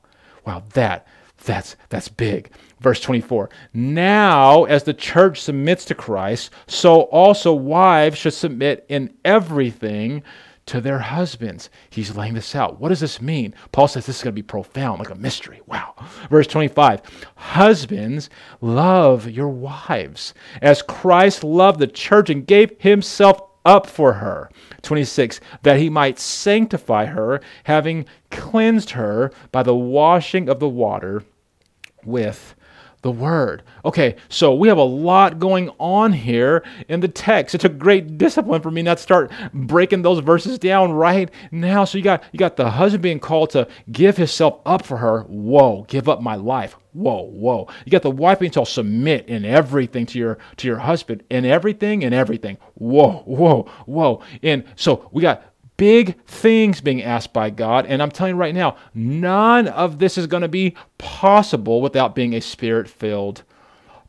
S3: Wow, that That's that's big. Verse 24. Now, as the church submits to Christ, so also wives should submit in everything to their husbands. He's laying this out. What does this mean? Paul says this is going to be profound, like a mystery. Wow. Verse 25 Husbands, love your wives as Christ loved the church and gave himself up for her. 26 That he might sanctify her, having cleansed her by the washing of the water with the word. Okay, so we have a lot going on here in the text. It's a great discipline for me not to start breaking those verses down right now. So you got you got the husband being called to give himself up for her. Whoa, give up my life. Whoa, whoa. You got the wife being told submit in everything to your to your husband, in everything and everything. Whoa, whoa, whoa. And so we got big things being asked by God. And I'm telling you right now, none of this is going to be possible without being a spirit filled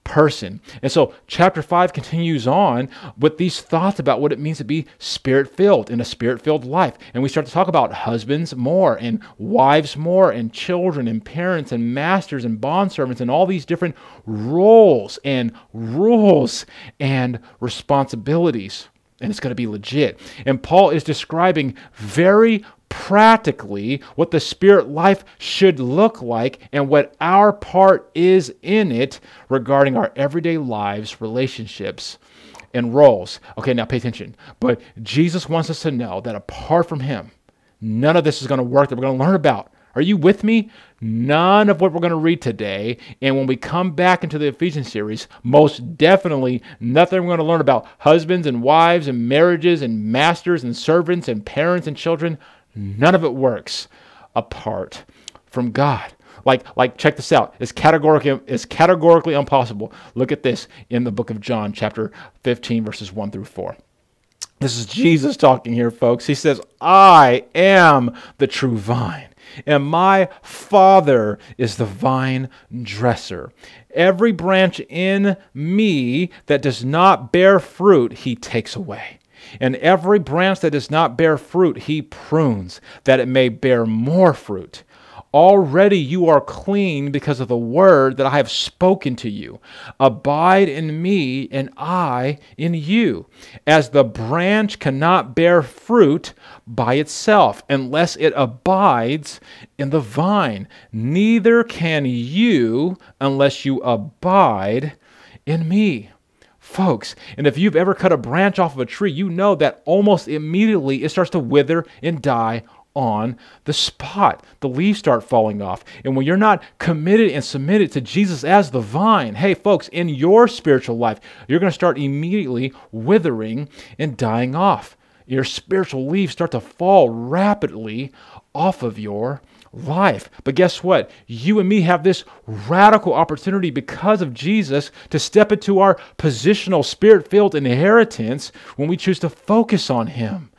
S3: person. And so, chapter 5 continues on with these thoughts about what it means to be spirit filled in a spirit filled life. And we start to talk about husbands more, and wives more, and children, and parents, and masters, and bondservants, and all these different roles and rules and responsibilities and it's going to be legit. And Paul is describing very practically what the spirit life should look like and what our part is in it regarding our everyday lives, relationships, and roles. Okay, now pay attention. But Jesus wants us to know that apart from Him, none of this is going to work that we're going to learn about. Are you with me? None of what we're going to read today, and when we come back into the Ephesians series, most definitely nothing we're going to learn about husbands and wives and marriages and masters and servants and parents and children. None of it works apart from God. Like, like, check this out. It's categorically, it's categorically impossible. Look at this in the book of John, chapter 15, verses 1 through 4. This is Jesus talking here, folks. He says, I am the true vine and my Father is the vine dresser. Every branch in me that does not bear fruit, he takes away. And every branch that does not bear fruit, he prunes, that it may bear more fruit. Already you are clean because of the word that I have spoken to you. Abide in me, and I in you. As the branch cannot bear fruit by itself unless it abides in the vine, neither can you unless you abide in me folks. And if you've ever cut a branch off of a tree, you know that almost immediately it starts to wither and die on the spot. The leaves start falling off. And when you're not committed and submitted to Jesus as the vine, hey, folks, in your spiritual life, you're going to start immediately withering and dying off. Your spiritual leaves start to fall rapidly off of your life. But guess what? You and me have this radical opportunity because of Jesus to step into our positional, spirit filled inheritance when we choose to focus on Him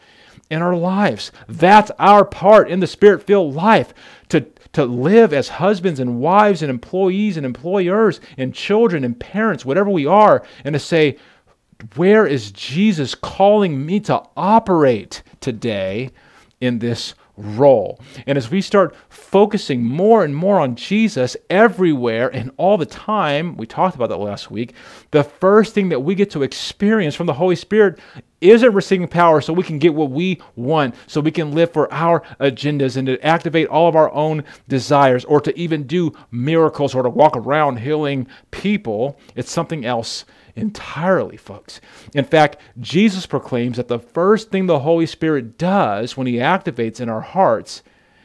S3: in our lives. That's our part in the spirit filled life to, to live as husbands and wives and employees and employers and children and parents, whatever we are, and to say, where is Jesus calling me to operate today in this role. And as we start focusing more and more on Jesus everywhere and all the time, we talked about that last week, the first thing that we get to experience from the Holy Spirit isn't receiving power so we can get what we want, so we can live for our agendas and to activate all of our own desires or to even do miracles or to walk around healing people. It's something else entirely, folks. In fact, Jesus proclaims that the first thing the Holy Spirit does when he activates in our hearts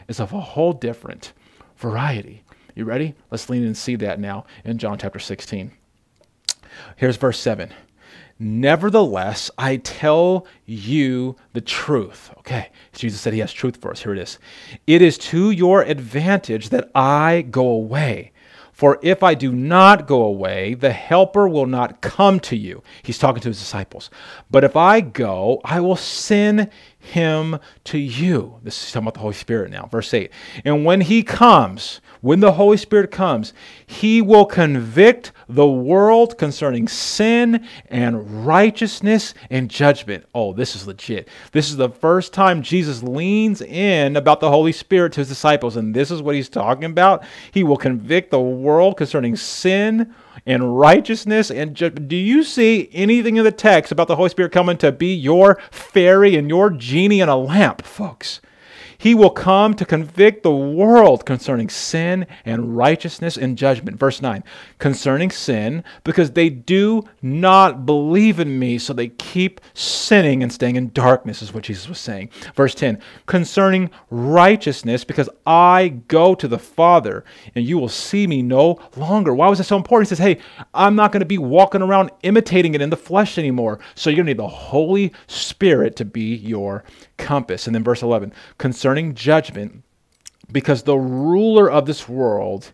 S3: is of a whole different variety. You ready? Let's lean in and see that now in John chapter 16. Here's verse 7. Nevertheless, I tell you the truth. Okay, Jesus said he has truth for us. Here it is. It is to your advantage that I go away. For if I do not go away, the Helper will not come to you. He's talking to his disciples. But if I go, I will send him to you. This is talking about the Holy Spirit now. Verse 8. And when he comes, when the Holy Spirit comes, he will convict the world concerning sin and righteousness and judgment. Oh, this is legit. This is the first time Jesus leans in about the Holy Spirit to his disciples, and this is what he's talking about. He will convict the world concerning sin and righteousness and judgment. Do you see anything in the text about the Holy Spirit coming to be your fairy and your genie in a lamp, folks? He will come to convict the world concerning sin and righteousness and judgment. Verse 9, concerning sin, because they do not believe in me, so they keep sinning and staying in darkness, is what Jesus was saying. Verse 10, concerning righteousness, because I go to the Father and you will see me no longer. Why was it so important? He says, Hey, I'm not going to be walking around imitating it in the flesh anymore. So you're going to need the Holy Spirit to be your compass. And then verse 11, concerning judgment, because the ruler of this world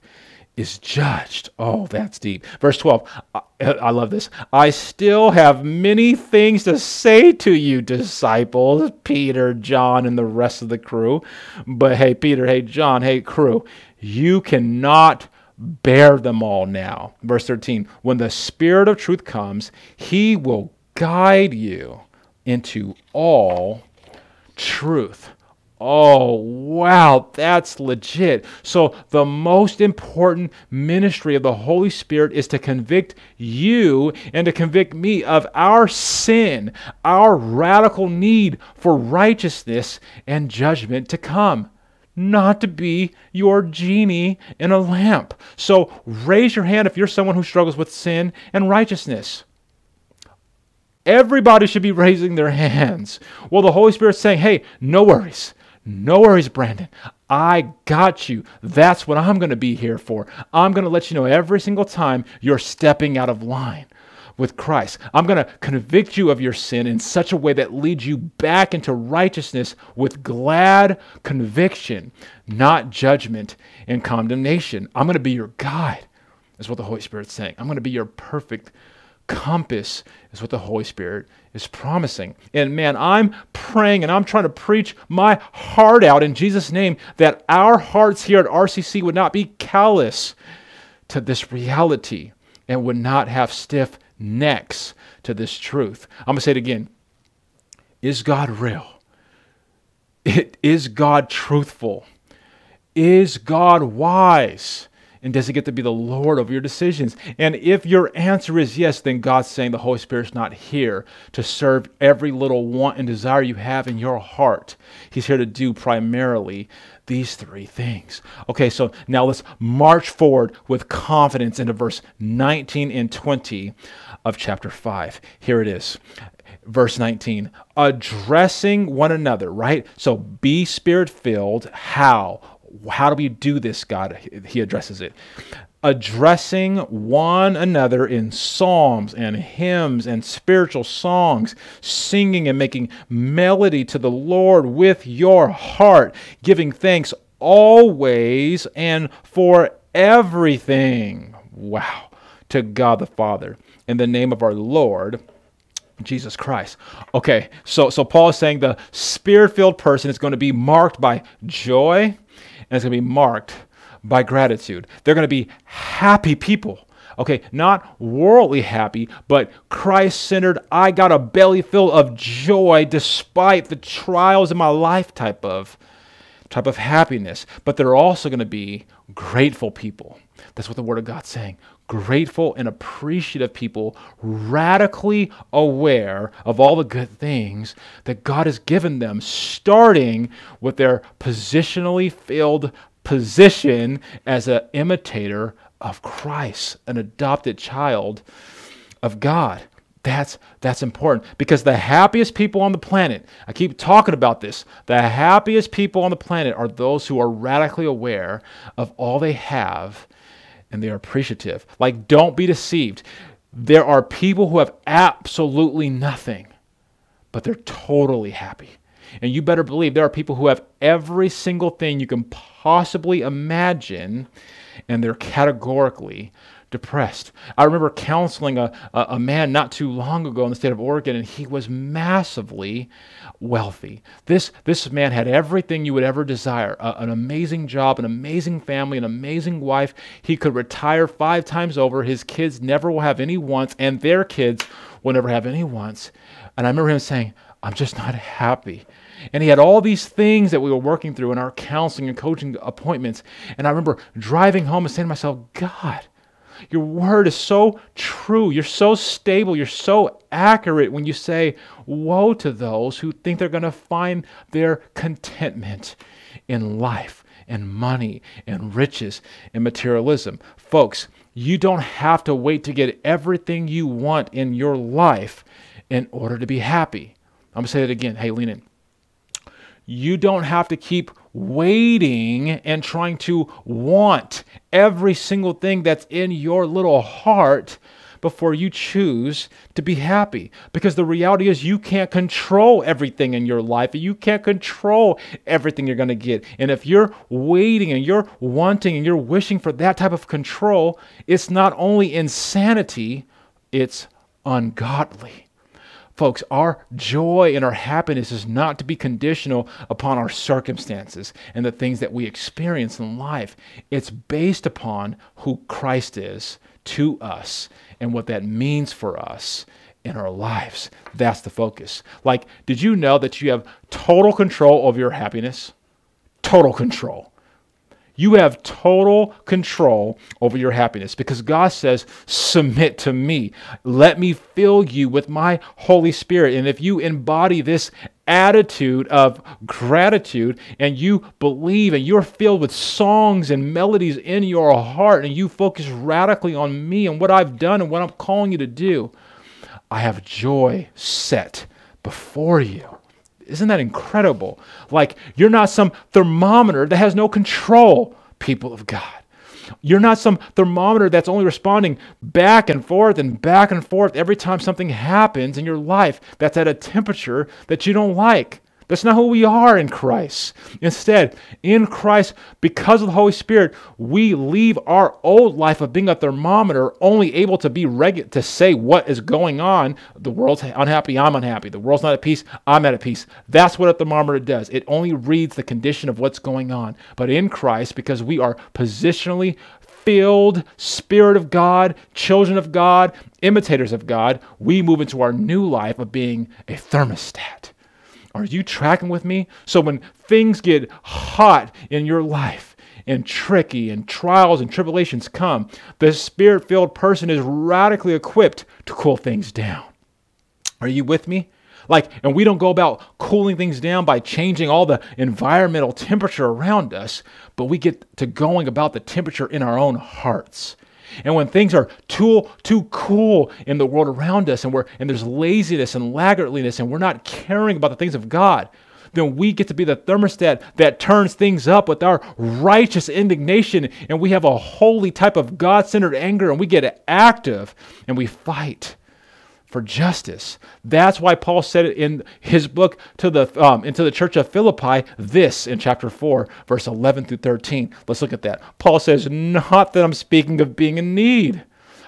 S3: is judged. Oh, that's deep. Verse 12, I, I, love this. I still have many things to say to you, disciples, Peter, John, and the rest of the crew. But hey, Peter, hey, John, hey, crew, you cannot bear them all now. Verse 13, when the Spirit of truth comes, he will guide you into all truth. Oh, wow, that's legit. So, the most important ministry of the Holy Spirit is to convict you and to convict me of our sin, our radical need for righteousness and judgment to come. Not to be your genie in a lamp. So, raise your hand if you're someone who struggles with sin and righteousness. Everybody should be raising their hands. Well, the Holy Spirit's saying, hey, no worries. No worries, Brandon. I got you. That's what I'm going to be here for. I'm going to let you know every single time you're stepping out of line with Christ. I'm going to convict you of your sin in such a way that leads you back into righteousness with glad conviction, not judgment and condemnation. I'm going to be your guide, is what the Holy Spirit's saying. I'm going to be your perfect compass is what the Holy Spirit is promising. And man, I'm praying and I'm trying to preach my heart out in Jesus' name that our hearts here at RCC would not be callous to this reality and would not have stiff necks to this truth. I'm going to say it again. Is God real? Is God truthful? Is God wise? And does he get to be the Lord of your decisions? And if your answer is yes, then God's saying the Holy Spirit's not here to serve every little want and desire you have in your heart. He's here to do primarily these three things. Okay, so now let's march forward with confidence into verse 19 and 20 of chapter 5. Here it is. Verse 19, addressing one another, right? So be spirit filled. How? How do we do this, God? He addresses it. Addressing one another in psalms and hymns and spiritual songs, singing and making melody to the Lord with your heart, giving thanks always and for everything. Wow. To God the Father, in the name of our Lord. Jesus Christ. Okay, so so Paul is saying the spirit-filled person is going to be marked by joy, and it's going to be marked by gratitude. They're going to be happy people. Okay, not worldly happy, but Christ centered, I got a belly full of joy despite the trials in my life type of type of happiness. But they're also going to be grateful people. That's what the Word of God's saying. Grateful and appreciative people, radically aware of all the good things that God has given them, starting with their positionally filled position as an imitator of Christ, an adopted child of God. That's that's important because the happiest people on the planet, I keep talking about this, the happiest people on the planet are those who are radically aware of all they have and they are appreciative. Like don't be deceived. There are people who have absolutely nothing, but they're totally happy. And you better believe there are people who have every single thing you can possibly imagine, and they're categorically depressed. I remember counseling a, a, a, man not too long ago in the state of Oregon, and he was massively wealthy. This, this man had everything you would ever desire an amazing job, an amazing family, an amazing wife. He could retire five times over. His kids never will have any wants, and their kids will never have any wants. And I remember him saying, I'm just not happy. And he had all these things that we were working through in our counseling and coaching appointments. And I remember driving home and saying to myself, God, your word is so true. You're so stable. You're so accurate when you say, Woe to those who think they're going to find their contentment in life and money and riches and materialism. Folks, you don't have to wait to get everything you want in your life in order to be happy. I'm going to say that again. Hey, lean in. You don't have to keep waiting and trying to want every single thing that's in your little heart before you choose to be happy. Because the reality is, you can't control everything in your life. And you can't control everything you're going to get. And if you're waiting and you're wanting and you're wishing for that type of control, it's not only insanity, it's ungodly. Folks, our joy and our happiness is not to be conditional upon our circumstances and the things that we experience in life. It's based upon who Christ is to us and what that means for us in our lives. That's the focus. Like, did you know that you have total control over your happiness? Total control. You have total control over your happiness because God says, Submit to me. Let me fill you with my Holy Spirit. And if you embody this attitude of gratitude and you believe and you're filled with songs and melodies in your heart and you focus radically on me and what I've done and what I'm calling you to do, I have joy set before you. Isn't that incredible? Like, you're not some thermometer that has no control, people of God. You're not some thermometer that's only responding back and forth and back and forth every time something happens in your life that's at a temperature that you don't like. That's not who we are in Christ. Instead, in Christ, because of the Holy Spirit, we leave our old life of being a thermometer, only able to be regu- to say what is going on. The world's unhappy, I'm unhappy. The world's not at peace, I'm at peace. That's what a thermometer does. It only reads the condition of what's going on. But in Christ, because we are positionally filled, Spirit of God, children of God, imitators of God, we move into our new life of being a thermostat are you tracking with me? So when things get hot in your life, and tricky and trials and tribulations come, the spirit filled person is radically equipped to cool things down. Are you with me? Like, and we don't go about cooling things down by changing all the environmental temperature around us, but we get to going about the temperature in our own hearts. And when things are too too cool in the world around us and we're and there's laziness and laggardliness and we're not caring about the things of God, then we get to be the thermostat that turns things up with our righteous indignation. And we have a holy type of God-centered anger and we get active and we fight for justice. That's why Paul said it in his book to the um, into the church of Philippi. This in chapter four, verse eleven through thirteen. Let's look at that. Paul says, "Not that I'm speaking of being in need,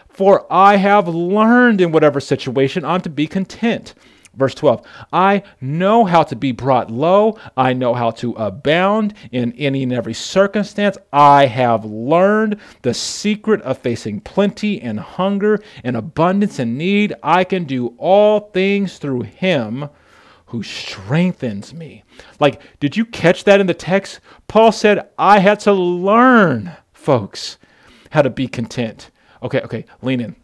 S3: for I have learned in whatever situation I'm to be content." Verse 12 I know how to be brought low. I know how to abound in any and every circumstance. I have learned the secret of facing plenty and hunger and abundance and need. I can do all things through him who strengthens me. Like, did you catch that in the text? Paul said, I had to learn, folks, how to be content. Okay, okay, lean in.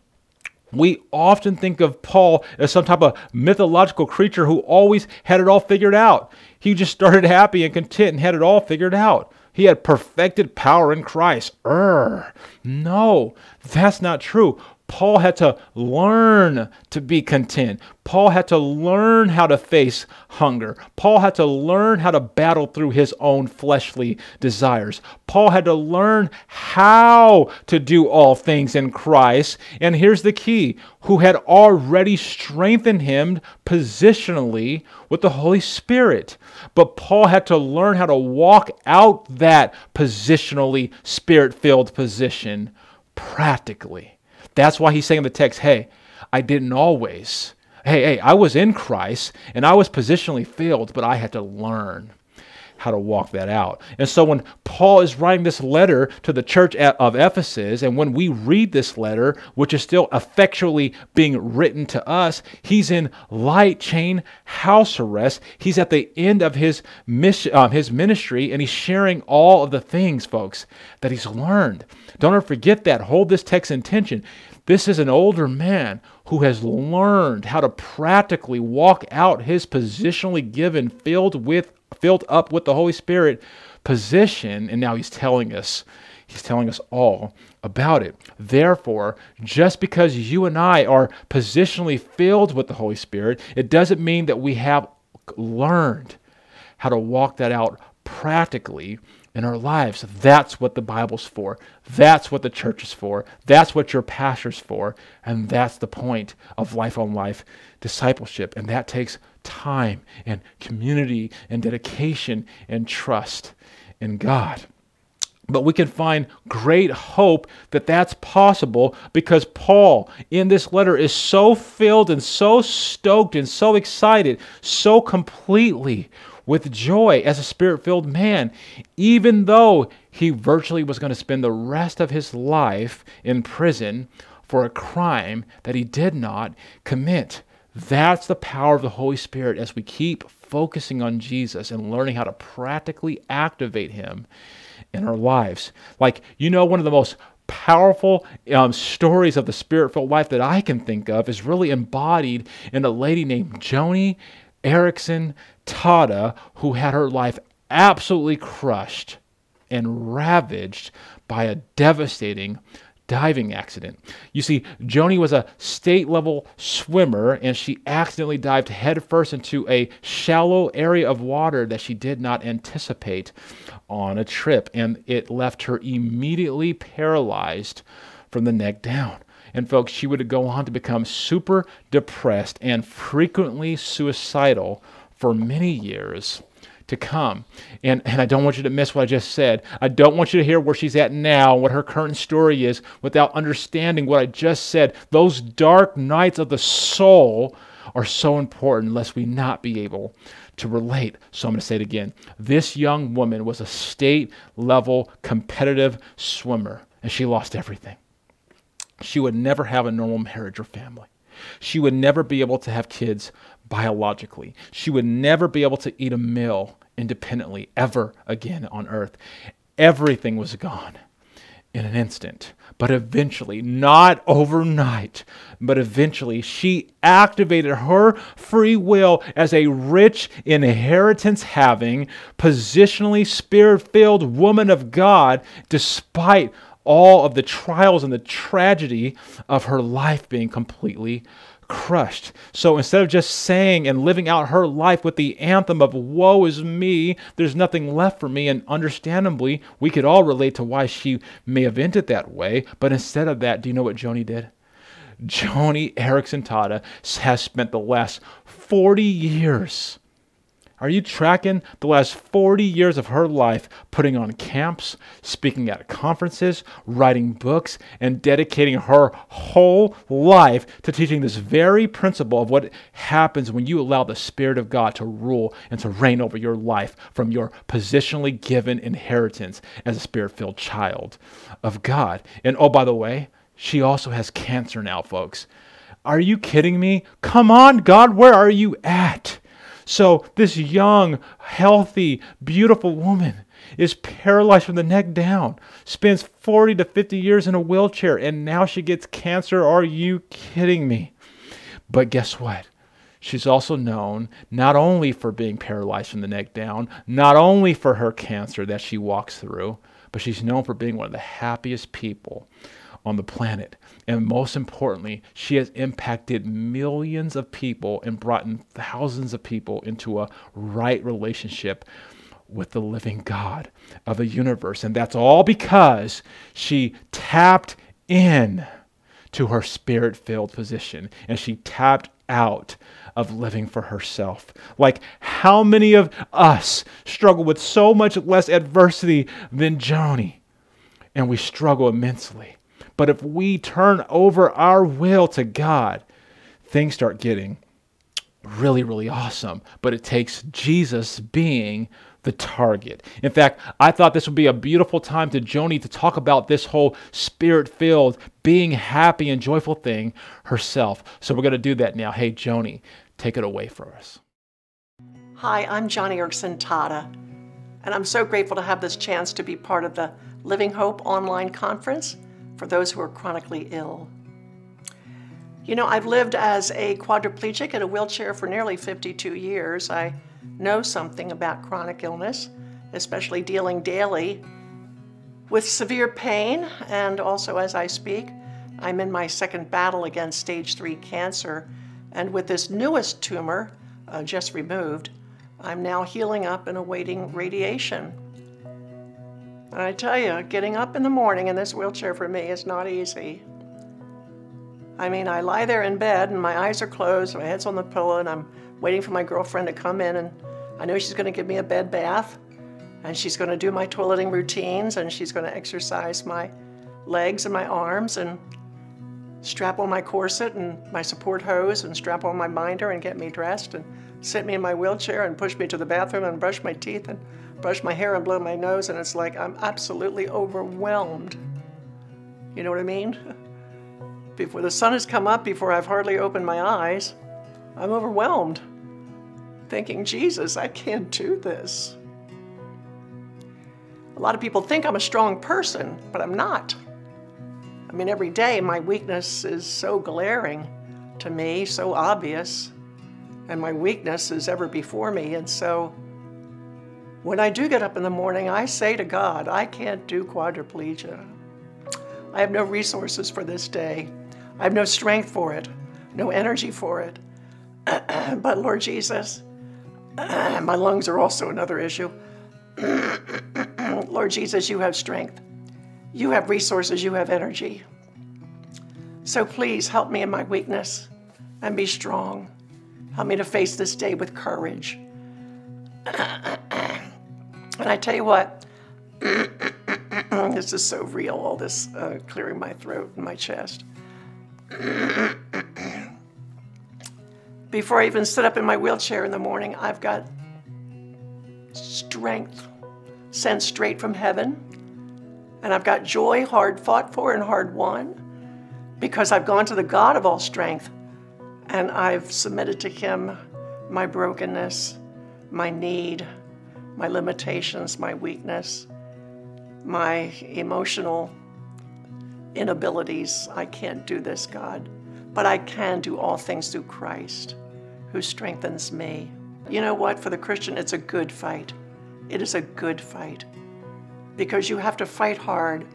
S3: We often think of Paul as some type of mythological creature who always had it all figured out. He just started happy and content and had it all figured out. He had perfected power in Christ. Err. No, that's not true. Paul had to learn to be content. Paul had to learn how to face hunger. Paul had to learn how to battle through his own fleshly desires. Paul had to learn how to do all things in Christ. And here's the key who had already strengthened him positionally with the Holy Spirit. But Paul had to learn how to walk out that positionally spirit filled position practically. That's why he's saying in the text, hey, I didn't always. Hey, hey, I was in Christ and I was positionally filled, but I had to learn how to walk that out. And so when Paul is writing this letter to the church of Ephesus, and when we read this letter, which is still effectually being written to us, he's in light chain house arrest. He's at the end of his mission, uh, his ministry, and he's sharing all of the things, folks, that he's learned. Don't ever forget that. Hold this text in tension. This is an older man who has learned how to practically walk out his positionally given, filled with filled up with the Holy Spirit position, and now he's telling us, he's telling us all about it. Therefore, just because you and I are positionally filled with the Holy Spirit, it doesn't mean that we have learned how to walk that out practically in our lives. That's what the Bible's for. That's what the church is for. That's what your pastor's for. And that's the point of life on life discipleship. And that takes time and community and dedication and trust in God. But we can find great hope that that's possible because Paul in this letter is so filled and so stoked and so excited, so completely with joy as a spirit filled man, even though he virtually was going to spend the rest of his life in prison for a crime that he did not commit. That's the power of the Holy Spirit as we keep focusing on Jesus and learning how to practically activate Him in our lives. Like, you know, one of the most powerful um, stories of the spirit filled life that I can think of is really embodied in a lady named Joni Eareckson Tada, who had her life absolutely crushed and ravaged by a devastating diving accident. You see, Joni was a state level swimmer and she accidentally dived headfirst into a shallow area of water that she did not anticipate on a trip, and it left her immediately paralyzed from the neck down. And folks, she would go on to become super depressed and frequently suicidal for many years to come. And, and I don't want you to miss what I just said. I don't want you to hear where she's at now, what her current story is, without understanding what I just said. Those dark nights of the soul are so important, lest we not be able to relate. So I'm going to say it again. This young woman was a state level competitive swimmer, and she lost everything. She would never have a normal marriage or family. She would never be able to have kids biologically. She would never be able to eat a meal independently ever again on earth. Everything was gone in an instant. But eventually, not overnight, but eventually, she activated her free will as a rich, inheritance having, positionally spirit filled woman of God, despite all of the trials and the tragedy of her life being completely crushed. So instead of just saying and living out her life with the anthem of woe is me, there's nothing left for me, and understandably, we could all relate to why she may have ended that way. But instead of that, do you know what Joni did? Joni Eareckson Tada has spent the last 40 years are you tracking the last 40 years of her life putting on camps, speaking at conferences, writing books, and dedicating her whole life to teaching this very principle of what happens when you allow the Spirit of God to rule and to reign over your life from your positionally given inheritance as a spirit filled child of God? And oh, by the way, she also has cancer now, folks. Are you kidding me? Come on, God, where are you at? So, this young, healthy, beautiful woman is paralyzed from the neck down, spends 40 to 50 years in a wheelchair, and now she gets cancer. Are you kidding me? But guess what? She's also known not only for being paralyzed from the neck down, not only for her cancer that she walks through, but she's known for being one of the happiest people on the planet. And most importantly, she has impacted millions of people and brought in thousands of people into a right relationship with the living God of the universe. And that's all because she tapped in to her spirit filled position and she tapped out of living for herself. Like, how many of us struggle with so much less adversity than Joni? And we struggle immensely But if we turn over our will to God, things start getting really, really awesome. But it takes Jesus being the target. In fact, I thought this would be a beautiful time to Joni to talk about this whole spirit filled, being happy and joyful thing herself. So we're going to do that now. Hey, Joni, take it away for us.
S4: Hi, I'm Joni Eareckson Tada, and I'm so grateful to have this chance to be part of the Living Hope online conference for those who are chronically ill. You know, I've lived as a quadriplegic in a wheelchair for nearly 52 years. I know something about chronic illness, especially dealing daily with severe pain, and also as I speak, I'm in my second battle against stage 3 cancer, and with this newest tumor uh, just removed, I'm now healing up and awaiting radiation. And I tell you, getting up in the morning in this wheelchair for me is not easy. I mean, I lie there in bed and my eyes are closed, my head's on the pillow, and I'm waiting for my girlfriend to come in. And I know she's going to give me a bed bath, and she's going to do my toileting routines, and she's going to exercise my legs and my arms, and strap on my corset and my support hose, and strap on my binder, and get me dressed, and sit me in my wheelchair, and push me to the bathroom, and brush my teeth, and brush my hair, and blow my nose. And it's like I'm absolutely overwhelmed. You know what I mean? Before the sun has come up, before I've hardly opened my eyes, I'm overwhelmed, thinking, Jesus, I can't do this. A lot of people think I'm a strong person, but I'm not. I mean, every day my weakness is so glaring to me, so obvious, and my weakness is ever before me. And so when I do get up in the morning, I say to God, I can't do quadriplegia. I have no resources for this day. I have no strength for it, no energy for it. but Lord Jesus, my lungs are also another issue. Lord Jesus, you have strength. You have resources, you have energy. So please help me in my weakness and be strong. Help me to face this day with courage. And I tell you what, this is so real, all this uh, clearing my throat and my chest. Before I even sit up in my wheelchair in the morning, I've got strength sent straight from heaven. And I've got joy hard fought for and hard won because I've gone to the God of all strength and I've submitted to Him my brokenness, my need, my limitations, my weakness, my emotional inabilities. I can't do this, God, but I can do all things through Christ who strengthens me. You know what? For the Christian, it's a good fight. It is a good fight because you have to fight hard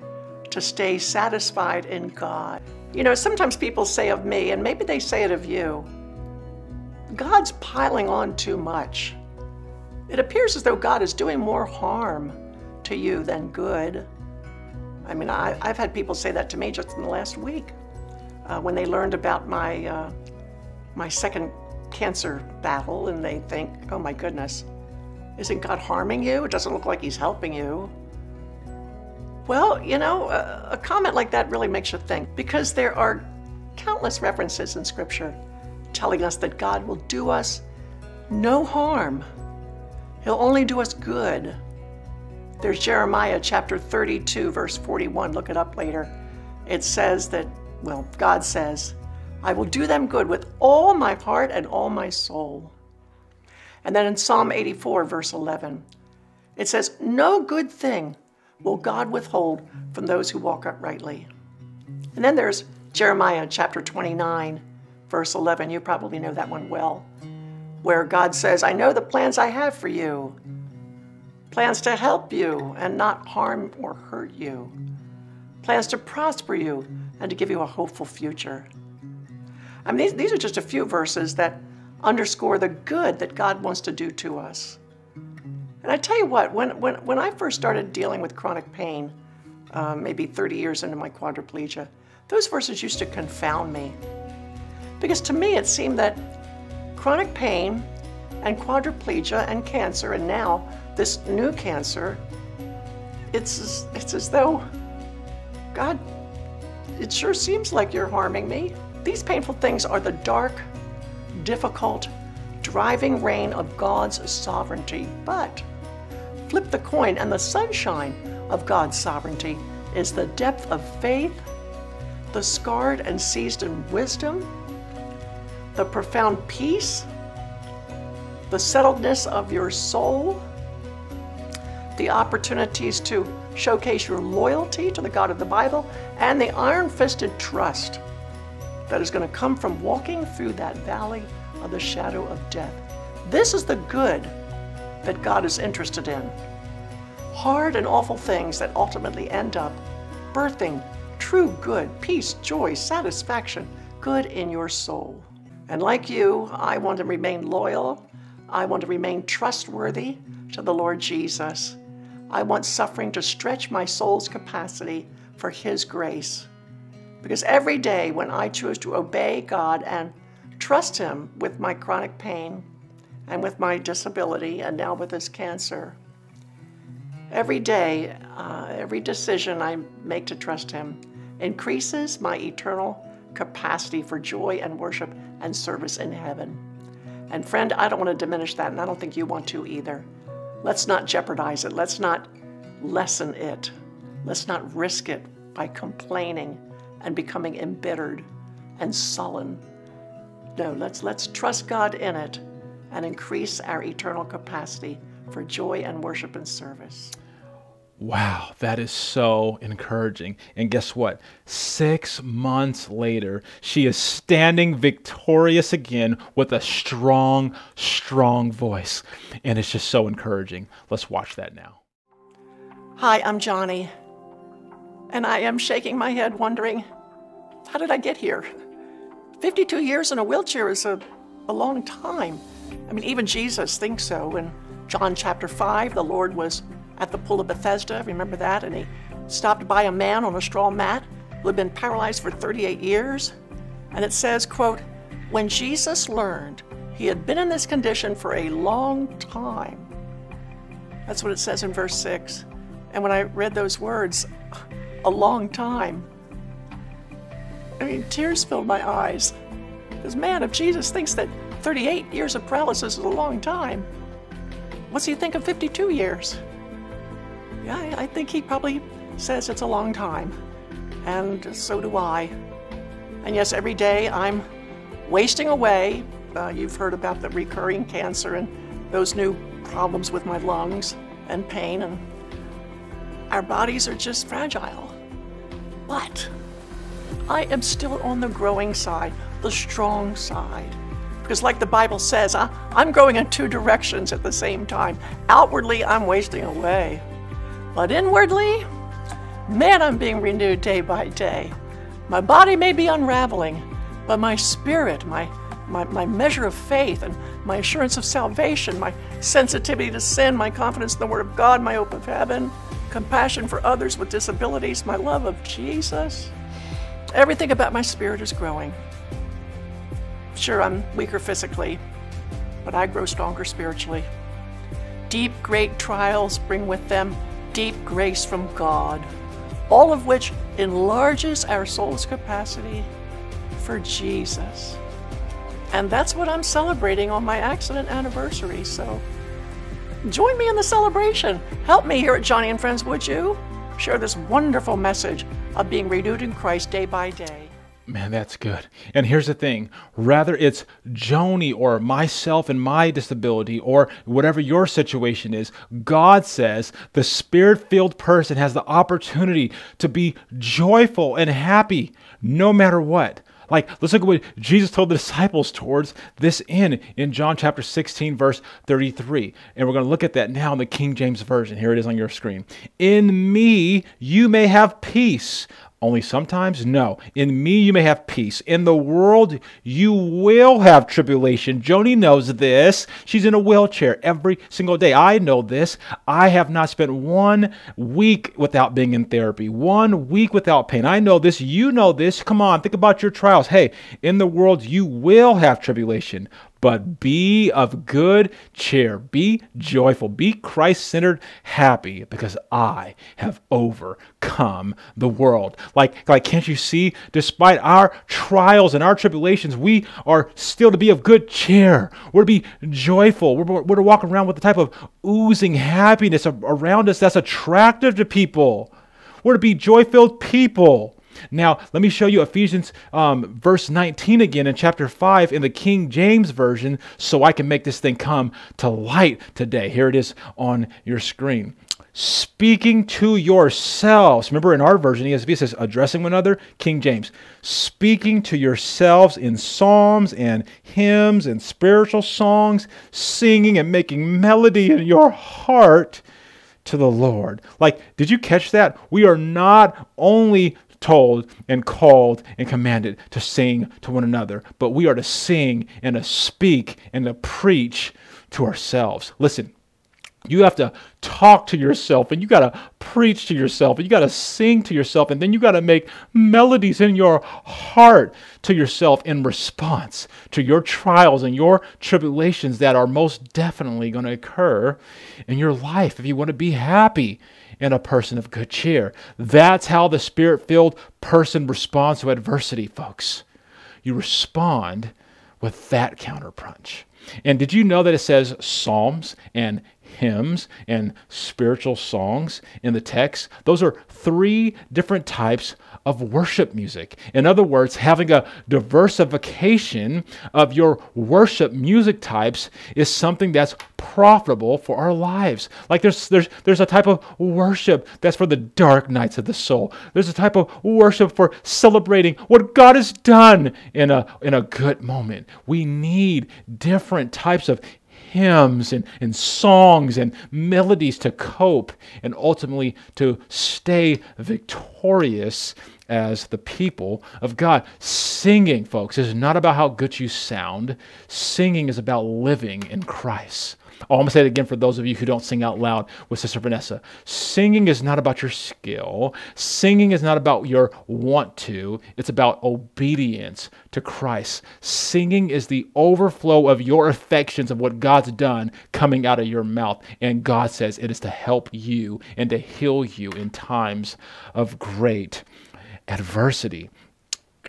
S4: to stay satisfied in God. You know, sometimes people say of me, and maybe they say it of you, God's piling on too much. It appears as though God is doing more harm to you than good. I mean, I, have had people say that to me just in the last week uh, when they learned about my, uh, my second cancer battle and they think, oh my goodness, isn't God harming you? It doesn't look like He's helping you. Well, you know, a, a comment like that really makes you think because there are countless references in Scripture telling us that God will do us no harm. He'll only do us good. There's Jeremiah chapter 32, verse 41. Look it up later. It says that, well, God says, I will do them good with all my heart and all my soul. And then in Psalm 84, verse 11, it says, No good thing will God withhold from those who walk uprightly. And then there's Jeremiah chapter 29, verse 11. You probably know that one well, where God says, I know the plans I have for you plans to help you and not harm or hurt you, plans to prosper you and to give you a hopeful future. I mean, these, these are just a few verses that underscore the good that God wants to do to us. And I tell you what, when, when, when I first started dealing with chronic pain, um, maybe 30 years into my quadriplegia, those verses used to confound me. Because to me, it seemed that chronic pain and quadriplegia and cancer, and now this new cancer, it's, it's as though God it sure seems like you're harming me. These painful things are the dark, difficult, driving rain of God's sovereignty. But flip the coin, and the sunshine of God's sovereignty is the depth of faith, the scarred and seasoned wisdom, the profound peace, the settledness of your soul, the opportunities to showcase your loyalty to the God of the Bible, and the iron fisted trust that is going to come from walking through that valley of the shadow of death. This is the good that God is interested in. Hard and awful things that ultimately end up birthing true good, peace, joy, satisfaction, good in your soul. And like you, I want to remain loyal. I want to remain trustworthy to the Lord Jesus. I want suffering to stretch my soul's capacity for His grace. Because every day when I choose to obey God and trust Him with my chronic pain and with my disability and now with this cancer, every day, uh, every decision I make to trust Him increases my eternal capacity for joy and worship and service in heaven. And friend, I don't want to diminish that, and I don't think you want to either. Let's not jeopardize it. Let's not lessen it. Let's not risk it by complaining and becoming embittered and sullen. No, let's, let's trust God in it and increase our eternal capacity for joy and worship and service.
S3: Wow, that is so encouraging. And guess what? Six months later, she is standing victorious again with a strong, strong voice. And it's just so encouraging. Let's watch that now.
S4: Hi, I'm Joni. And I am shaking my head, wondering, how did I get here? 52 years in a wheelchair is a, a long time. I mean, even Jesus thinks so. In John chapter 5, the Lord was at the pool of Bethesda, remember that? And he stopped by a man on a straw mat who had been paralyzed for 38 years. And it says, quote, when Jesus learned he had been in this condition for a long time. That's what it says in verse 6. And when I read those words, a long time, I mean, tears filled my eyes. Because, man, if Jesus thinks that 38 years of paralysis is a long time, what's he think of 52 years? Yeah, I think he probably says it's a long time. And so do I. And yes, every day I'm wasting away. Uh, you've heard about the recurring cancer and those new problems with my lungs and pain, and our bodies are just fragile. But I am still on the growing side, the strong side. Because, like the Bible says, I, I'm growing in two directions at the same time. Outwardly, I'm wasting away. But inwardly, man, I'm being renewed day by day. My body may be unraveling, but my spirit, my, my, my measure of faith, and my assurance of salvation, my sensitivity to sin, my confidence in the Word of God, my hope of heaven, compassion for others with disabilities, my love of Jesus, everything about my spirit is growing. Sure, I'm weaker physically, but I grow stronger spiritually. Deep, great trials bring with them deep grace from God, all of which enlarges our soul's capacity for Jesus. And that's what I'm celebrating on my accident anniversary. So join me in the celebration. Help me here at Joni and Friends, would you? Share this wonderful message of being renewed in Christ day by day.
S3: Man, that's good. And here's the thing rather it's Joni or myself and my disability or whatever your situation is, God says the spirit filled person has the opportunity to be joyful and happy no matter what. Like, let's look at what Jesus told the disciples towards this end in John chapter 16, verse 33. And we're going to look at that now in the King James Version. Here it is on your screen. In me, you may have peace. Only sometimes? No. In me you may have peace. In the world you will have tribulation. Joni knows this. She's in a wheelchair every single day. I know this. I have not spent one week without being in therapy, one week without pain. I know this. You know this. Come on, think about your trials. Hey, in the world you will have tribulation. But be of good cheer. Be joyful. Be Christ centered, happy, because I have overcome the world. Like, like, can't you see? Despite our trials and our tribulations, we are still to be of good cheer. We're to be joyful. We're, we're to walk around with the type of oozing happiness around us that's attractive to people. We're to be joy filled people. Now, let me show you Ephesians um, verse 19 again in chapter 5 in the King James Version so I can make this thing come to light today. Here it is on your screen. Speaking to yourselves. Remember in our version, ESV says addressing one another. King James. Speaking to yourselves in psalms and hymns and spiritual songs, singing and making melody in your heart to the Lord. Like, did you catch that? We are not only told and called and commanded to sing to one another, but we are to sing and to speak and to preach to ourselves. Listen, you have to talk to yourself and you got to preach to yourself and you got to sing to yourself and then you got to make melodies in your heart to yourself in response to your trials and your tribulations that are most definitely going to occur in your life if you want to be happy and a person of good cheer. That's how the spirit filled person responds to adversity, folks. You respond with that counterpunch. And did you know that it says psalms and hymns and spiritual songs in the text? Those are three different types of worship music. In other words, having a diversification of your worship music types is something that's profitable for our lives. Like there's there's there's a type of worship that's for the dark nights of the soul. There's a type of worship for celebrating what God has done in a in a good moment. We need different types of hymns and, and songs and melodies to cope and ultimately to stay victorious as the people of God. Singing, folks, is not about how good you sound. Singing is about living in Christ. Oh, I'm going to say it again for those of you who don't sing out loud with Sister Vanessa. Singing is not about your skill. Singing is not about your want to. It's about obedience to Christ. Singing is the overflow of your affections of what God's done coming out of your mouth. And God says it is to help you and to heal you in times of great adversity.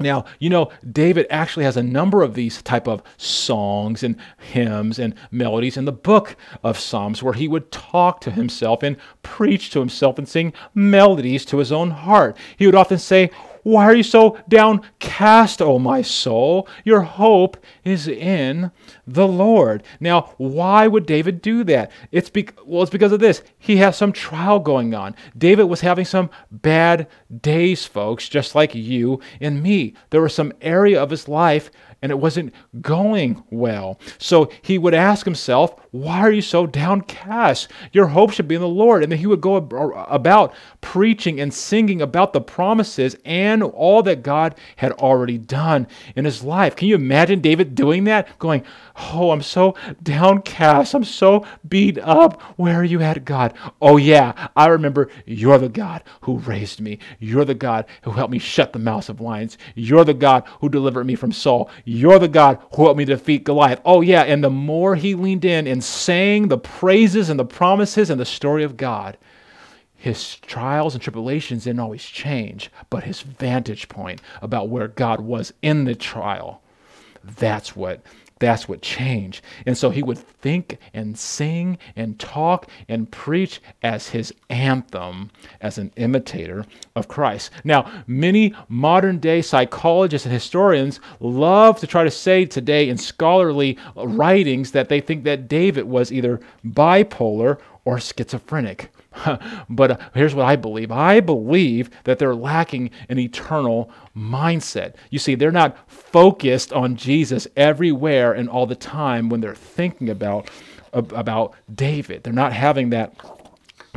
S3: Now, you know, David actually has a number of these type of songs and hymns and melodies in the book of Psalms where he would talk to himself and preach to himself and sing melodies to his own heart. He would often say, why are you so downcast, O my soul? Your hope is in the Lord. Now, why would David do that? It's be- well, it's because of this. He has some trial going on. David was having some bad days, folks, just like you and me. There was some area of his life and it wasn't going well. So he would ask himself, Why are you so downcast? Your hope should be in the Lord. And then he would go uh, about preaching and singing about the promises and all that God had already done in his life. Can you imagine David doing that? Going, Oh, I'm so downcast. I'm so beat up. Where are you at, God? Oh, yeah, I remember you're the God who raised me. You're the God who helped me shut the mouths of lions. You're the God who delivered me from Saul. You're the God who helped me defeat Goliath. Oh, yeah. And the more he leaned in and sang the praises and the promises and the story of God, his trials and tribulations didn't always change, but his vantage point about where God was in the trial, that's what that's what changed. And so he would think and sing and talk and preach as his anthem, as an imitator of Christ. Now, many modern day psychologists and historians love to try to say today in scholarly writings that they think that David was either bipolar or schizophrenic. but uh, here's what I believe I believe that they're lacking an eternal mindset. You see, they're not focused on Jesus everywhere and all the time when they're thinking about, about David. They're not having that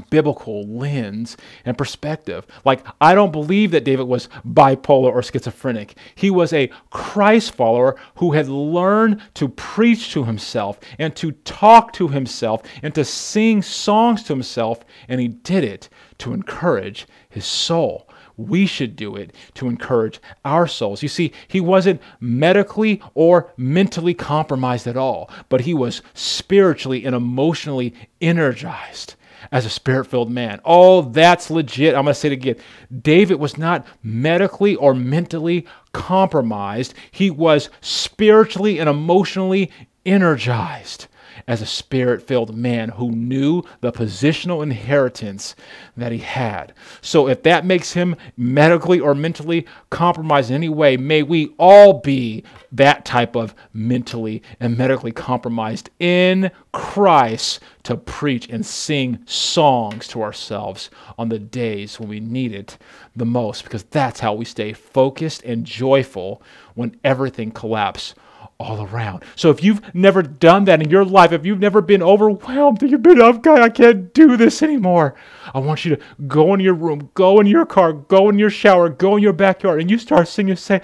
S3: biblical lens and perspective. Like, I don't believe that David was bipolar or schizophrenic. He was a Christ follower who had learned to preach to himself and to talk to himself and to sing songs to himself, and he did it to encourage his soul. we should do it to encourage our souls. You see, he wasn't medically or mentally compromised at all, but he was spiritually and emotionally energized as a spirit filled man. Oh, that's legit. I'm going to say it again. David was not medically or mentally compromised, he was spiritually and emotionally energized as a spirit filled man who knew the positional inheritance that he had. So, if that makes him medically or mentally compromised in any way, may we all be that type of mentally and medically compromised in Christ to preach and sing songs to ourselves on the days when we need it the most, because that's how we stay focused and joyful when everything collapses all around. So if you've never done that in your life, if you've never been overwhelmed, you've been, oh God, I can't do this anymore. I want you to go in your room, go in your car, go in your shower, go in your backyard, and you start singing, say,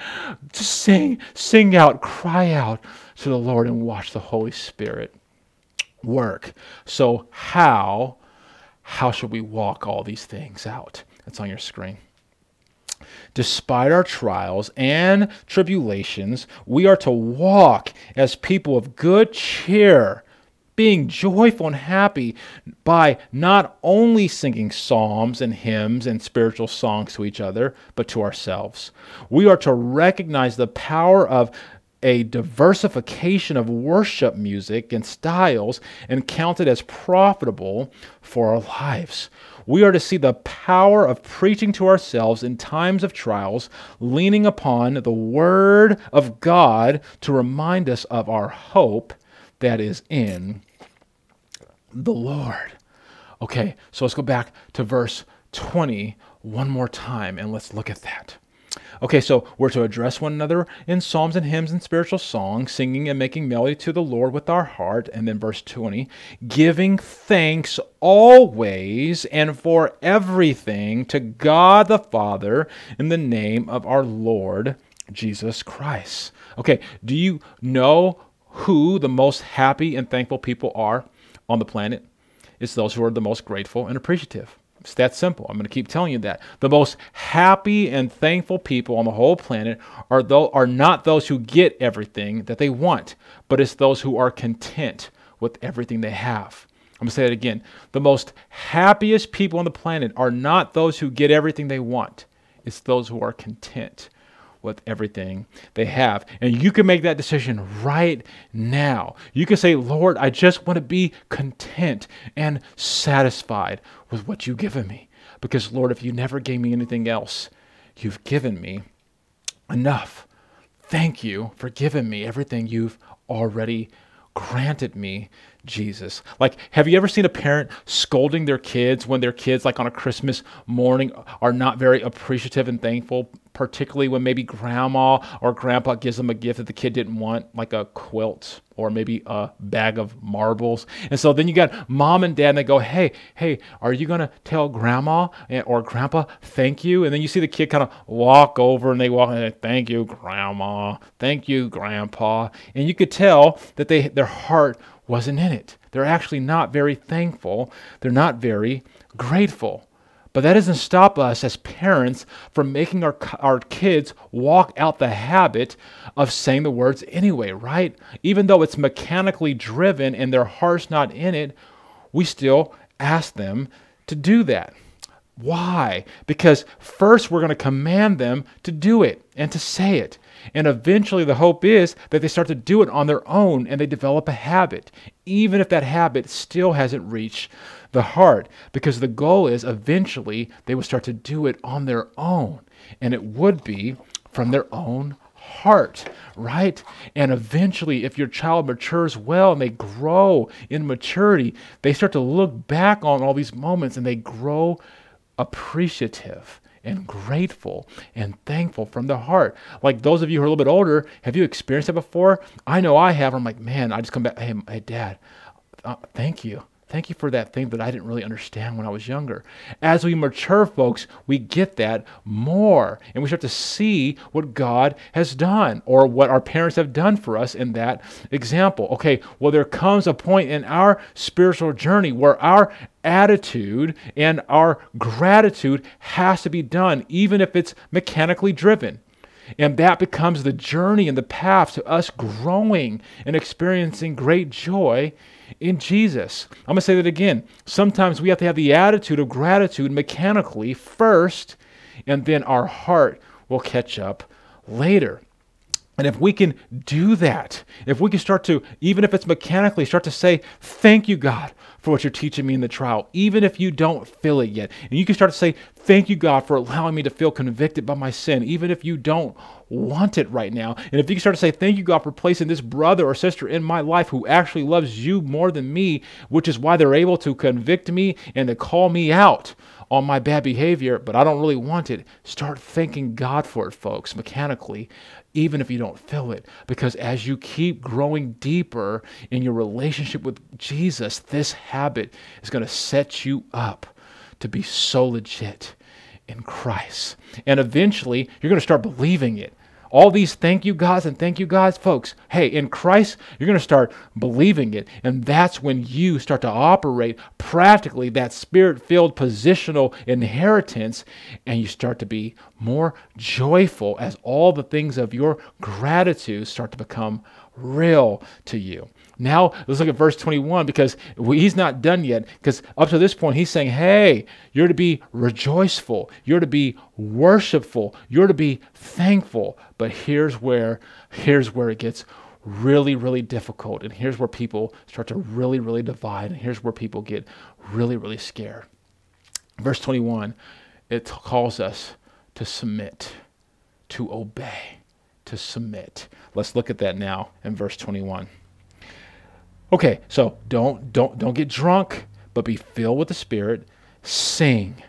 S3: just sing, sing out, cry out to the Lord and watch the Holy Spirit work. So how, how should we walk all these things out? That's on your screen. Despite our trials and tribulations, we are to walk as people of good cheer, being joyful and happy by not only singing psalms and hymns and spiritual songs to each other, but to ourselves. We are to recognize the power of a diversification of worship music and styles and count it as profitable for our lives. We are to see the power of preaching to ourselves in times of trials, leaning upon the Word of God to remind us of our hope that is in the Lord. Okay, so let's go back to verse 20 one more time and let's look at that. Okay, so we're to address one another in psalms and hymns and spiritual songs, singing and making melody to the Lord with our heart. And then verse 20, giving thanks always and for everything to God the Father in the name of our Lord Jesus Christ. Okay, do you know who the most happy and thankful people are on the planet? It's those who are the most grateful and appreciative. It's that simple. I'm going to keep telling you that. The most happy and thankful people on the whole planet are, th- are not those who get everything that they want, but it's those who are content with everything they have. I'm going to say it again. The most happiest people on the planet are not those who get everything they want, it's those who are content with everything they have. And you can make that decision right now. You can say, Lord, I just want to be content and satisfied with what you've given me. Because, Lord, if you never gave me anything else, you've given me enough. Thank you for giving me everything you've already granted me Jesus. Like, have you ever seen a parent scolding their kids when their kids, like on a Christmas morning, are not very appreciative and thankful, particularly when maybe grandma or grandpa gives them a gift that the kid didn't want, like a quilt or maybe a bag of marbles. And so then you got mom and dad, and they go, Hey, hey, are you going to tell grandma or grandpa thank you? And then you see the kid kind of walk over and they walk and Thank you, grandma. Thank you, grandpa. And you could tell that they their heart wasn't in it. They're actually not very thankful. They're not very grateful. But that doesn't stop us as parents from making our, our kids walk out the habit of saying the words anyway, right? Even though it's mechanically driven and their heart's not in it, we still ask them to do that. Why? Because first we're going to command them to do it and to say it. And eventually, the hope is that they start to do it on their own and they develop a habit, even if that habit still hasn't reached the heart. Because the goal is eventually they will start to do it on their own. And it would be from their own heart, right? And eventually, if your child matures well and they grow in maturity, they start to look back on all these moments and they grow appreciative and grateful and thankful from the heart. Like those of you who are a little bit older, have you experienced that before? I know I have. I'm like, man, I just come back, hey, hey dad, uh, thank you. Thank you for that thing that I didn't really understand when I was younger. As we mature, folks, we get that more and we start to see what God has done or what our parents have done for us in that example. Okay, well, there comes a point in our spiritual journey where our attitude and our gratitude has to be done, even if it's mechanically driven. And that becomes the journey and the path to us growing and experiencing great joy in Jesus. I'm going to say that again. Sometimes we have to have the attitude of gratitude mechanically first, and then our heart will catch up later. And if we can do that, if we can start to, even if it's mechanically, start to say, Thank you, God, for what you're teaching me in the trial, even if you don't feel it yet. And you can start to say, Thank you, God, for allowing me to feel convicted by my sin, even if you don't want it right now. And if you can start to say, Thank you, God, for placing this brother or sister in my life who actually loves you more than me, which is why they're able to convict me and to call me out on my bad behavior, but I don't really want it. Start thanking God for it, folks, mechanically, even if you don't feel it. Because as you keep growing deeper in your relationship with Jesus, this habit is going to set you up to be so legit in Christ. And eventually, you're going to start believing it. All these thank you gods and thank you gods, folks. Hey, in Christ, you're going to start believing it. And that's when you start to operate practically that spirit filled positional inheritance. And you start to be more joyful as all the things of your gratitude start to become real to you. Now, let's look at verse 21 because he's not done yet. Because up to this point, he's saying, hey, you're to be rejoiceful, you're to be worshipful, you're to be thankful. But here's where, here's where it gets really, really difficult. And here's where people start to really, really divide. And here's where people get really, really scared. Verse 21, it calls us to submit, to obey, to submit. Let's look at that now in verse 21. Okay, so don't don't don't get drunk, but be filled with the Spirit. Sing,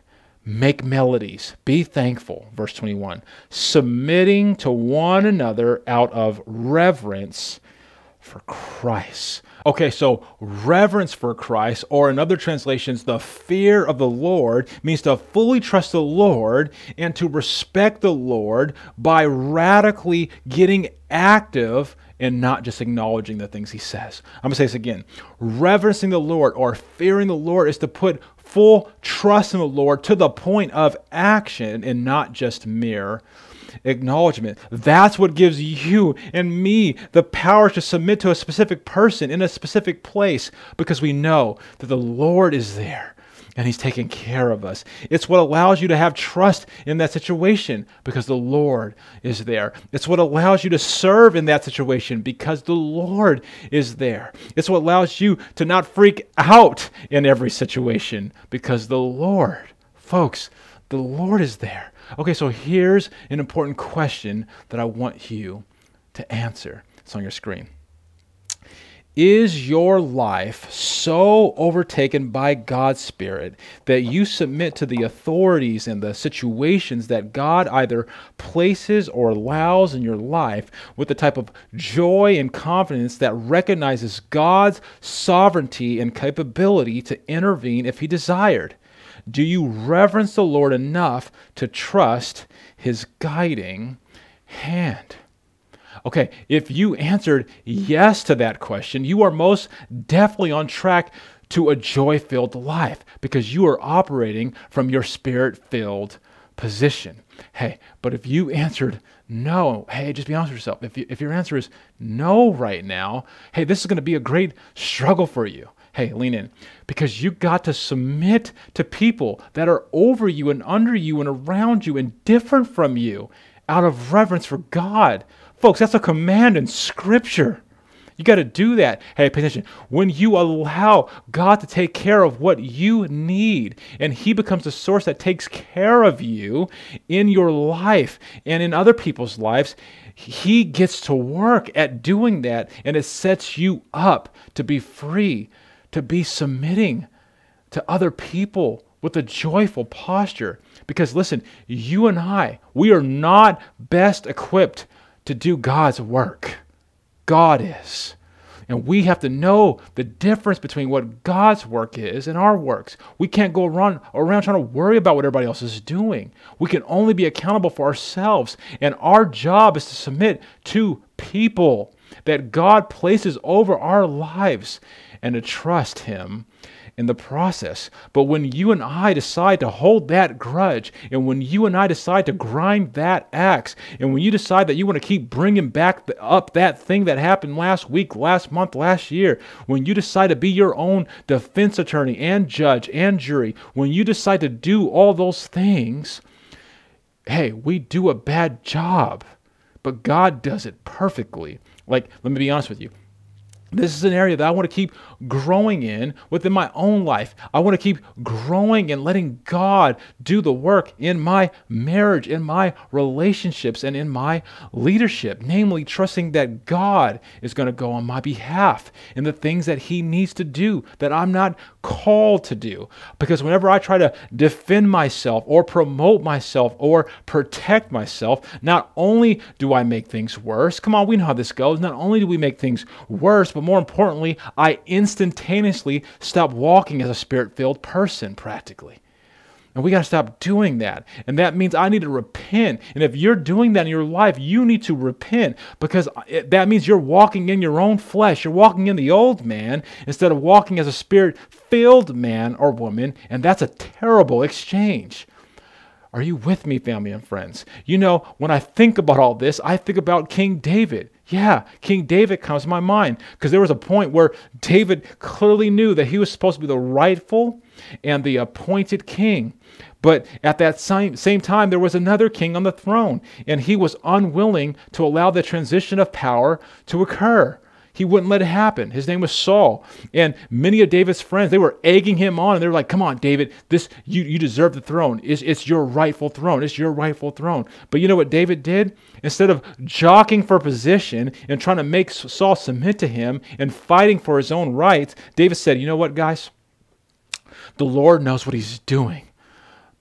S3: make melodies, be thankful. Verse 21. Submitting to one another out of reverence for Christ. Okay, so reverence for Christ, or in other translations, the fear of the Lord, means to fully trust the Lord and to respect the Lord by radically getting active and not just acknowledging the things he says. I'm going to say this again. Reverencing the Lord or fearing the Lord is to put full trust in the Lord to the point of action and not just mere acknowledgement. That's what gives you and me the power to submit to a specific person in a specific place because we know that the Lord is there and He's taking care of us. It's what allows you to have trust in that situation because the Lord is there. It's what allows you to serve in that situation because the Lord is there. It's what allows you to not freak out in every situation because the Lord, folks, the Lord is there. Okay, so here's an important question that I want you to answer. It's on your screen. Is your life so overtaken by God's Spirit that you submit to the authorities and the situations that God either places or allows in your life with the type of joy and confidence that recognizes God's sovereignty and capability to intervene if He desired? Do you reverence the Lord enough to trust His guiding hand? Okay, if you answered yes to that question, you are most definitely on track to a joy filled life because you are operating from your spirit filled position. Hey, but if you answered no, hey, just be honest with yourself. If, you, if your answer is no right now, hey, this is going to be a great struggle for you. Hey, lean in because you got to submit to people that are over you and under you and around you and different from you out of reverence for God. Folks, that's a command in Scripture. You got to do that. Hey, pay attention. When you allow God to take care of what you need, and He becomes the source that takes care of you in your life and in other people's lives, He gets to work at doing that, and it sets you up to be free, to be submitting to other people with a joyful posture. Because listen, you and I, we are not best equipped to do God's work. God is. And we have to know the difference between what God's work is and our works. We can't go around, around trying to worry about what everybody else is doing. We can only be accountable for ourselves. And our job is to submit to people that God places over our lives and to trust Him in the process. But when you and I decide to hold that grudge, and when you and I decide to grind that axe, and when you decide that you want to keep bringing back the, up that thing that happened last week, last month, last year, when you decide to be your own defense attorney and judge and jury, when you decide to do all those things, hey, we do a bad job. But God does it perfectly. Like, let me be honest with you. This is an area that I want to keep growing in within my own life. I want to keep growing and letting God do the work in my marriage, in my relationships, and in my leadership. Namely, trusting that God is going to go on my behalf in the things that He needs to do that I'm not called to do. Because whenever I try to defend myself or promote myself or protect myself, not only do I make things worse, come on, we know how this goes. Not only do we make things worse, but more importantly, I instantaneously stop walking as a spirit filled person practically. And we got to stop doing that. And that means I need to repent. And if you're doing that in your life, you need to repent because that means you're walking in your own flesh. You're walking in the old man instead of walking as a spirit filled man or woman. And that's a terrible exchange. Are you with me, family and friends? You know, when I think about all this, I think about King David. Yeah, King David comes to my mind because there was a point where David clearly knew that he was supposed to be the rightful and the appointed king. But at that same, same time, there was another king on the throne, and he was unwilling to allow the transition of power to occur. He wouldn't let it happen. His name was Saul. And many of David's friends, they were egging him on and they were like, come on, David, this you, you deserve the throne. It's, it's your rightful throne. It's your rightful throne. But you know what David did? Instead of jockeying for position and trying to make Saul submit to him and fighting for his own rights, David said, you know what, guys? The Lord knows what he's doing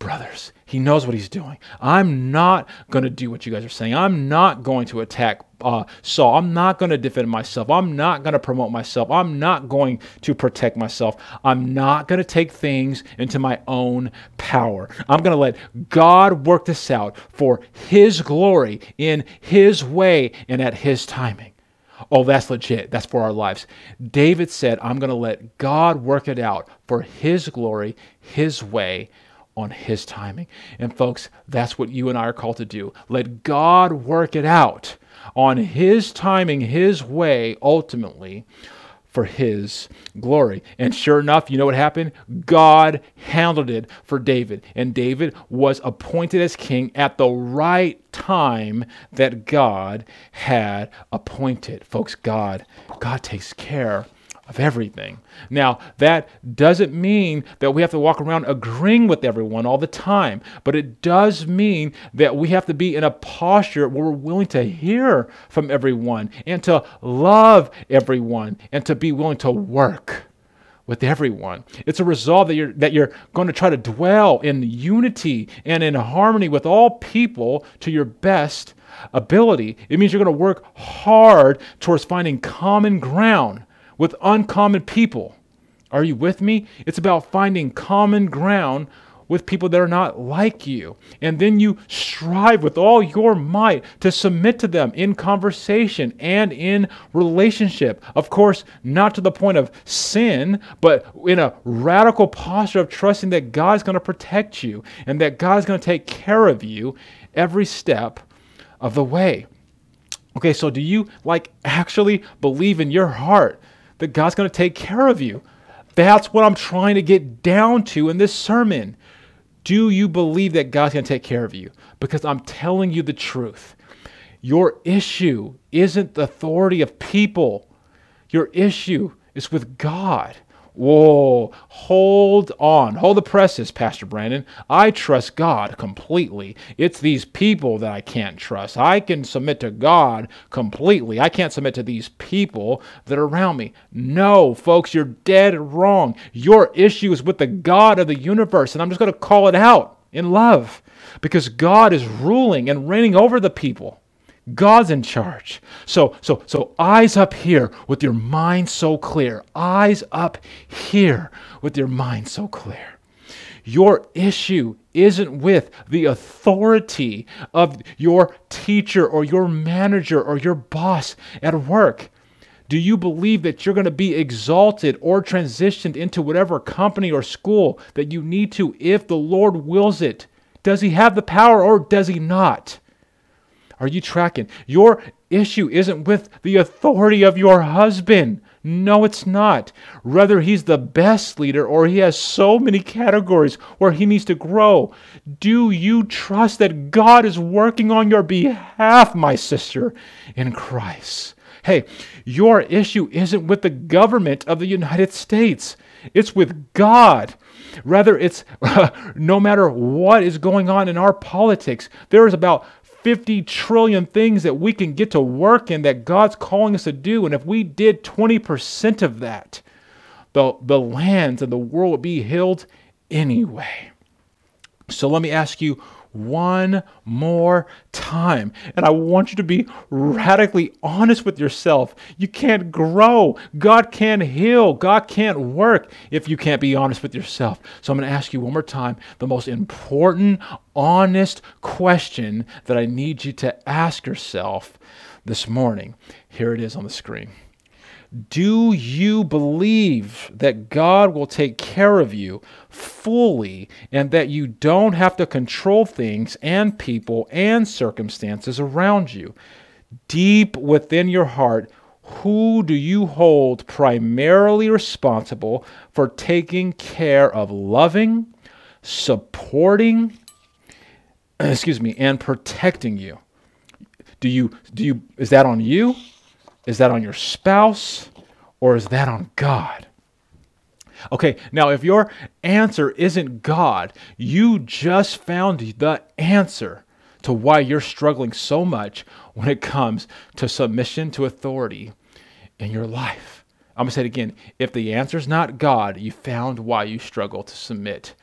S3: brothers. He knows what he's doing. I'm not going to do what you guys are saying. I'm not going to attack uh, Saul. I'm not going to defend myself. I'm not going to promote myself. I'm not going to protect myself. I'm not going to take things into my own power. I'm going to let God work this out for his glory in his way and at his timing. Oh, that's legit. That's for our lives. David said, I'm going to let God work it out for his glory, his way, on His timing. And folks, that's what you and I are called to do. Let God work it out on His timing, His way, ultimately for His glory. And sure enough, you know what happened? God handled it for David. And David was appointed as king at the right time that God had appointed. Folks, God, God takes care of everything. Now, that doesn't mean that we have to walk around agreeing with everyone all the time, but it does mean that we have to be in a posture where we're willing to hear from everyone and to love everyone and to be willing to work with everyone. It's a resolve that you're that you're going to try to dwell in unity and in harmony with all people to your best ability. It means you're going to work hard towards finding common ground with uncommon people. Are you with me? It's about finding common ground with people that are not like you. And then you strive with all your might to submit to them in conversation and in relationship. Of course, not to the point of sin, but in a radical posture of trusting that God's going to protect you and that God's going to take care of you every step of the way. Okay, so do you like actually believe in your heart that God's going to take care of you. That's what I'm trying to get down to in this sermon. Do you believe that God's going to take care of you? Because I'm telling you the truth. Your issue isn't the authority of people, your issue is with God. Whoa, hold on. Hold the presses, Pastor Brandon. I trust God completely. It's these people that I can't trust. I can submit to God completely. I can't submit to these people that are around me. No, folks, you're dead wrong. Your issue is with the God of the universe, and I'm just going to call it out in love because God is ruling and reigning over the people. God's in charge. So, so, so eyes up here with your mind so clear. Eyes up here with your mind so clear. Your issue isn't with the authority of your teacher or your manager or your boss at work. Do you believe that you're going to be exalted or transitioned into whatever company or school that you need to if the Lord wills it? Does He have the power or does He not? Are you tracking? Your issue isn't with the authority of your husband. No, it's not. Rather, he's the best leader or he has so many categories where he needs to grow. Do you trust that God is working on your behalf, my sister, in Christ? Hey, your issue isn't with the government of the United States, it's with God. Rather, it's no matter what is going on in our politics, there is about 50 trillion things that we can get to work in that God's calling us to do. And if we did 20% of that, the, the lands and the world would be healed anyway. So let me ask you one more time. And I want you to be radically honest with yourself. You can't grow. God can't heal. God can't work if you can't be honest with yourself. So I'm going to ask you one more time the most important, honest question that I need you to ask yourself this morning. Here it is on the screen. Do you believe that God will take care of you fully and that you don't have to control things and people and circumstances around you? Deep within your heart, who do you hold primarily responsible for taking care of loving, supporting, excuse me, and protecting you? Do you do you is that on you? Is that on your spouse or is that on God? Okay, now if your answer isn't God, you just found the answer to why you're struggling so much when it comes to submission to authority in your life. I'm to say it again. If the answer is not God, you found why you struggle to submit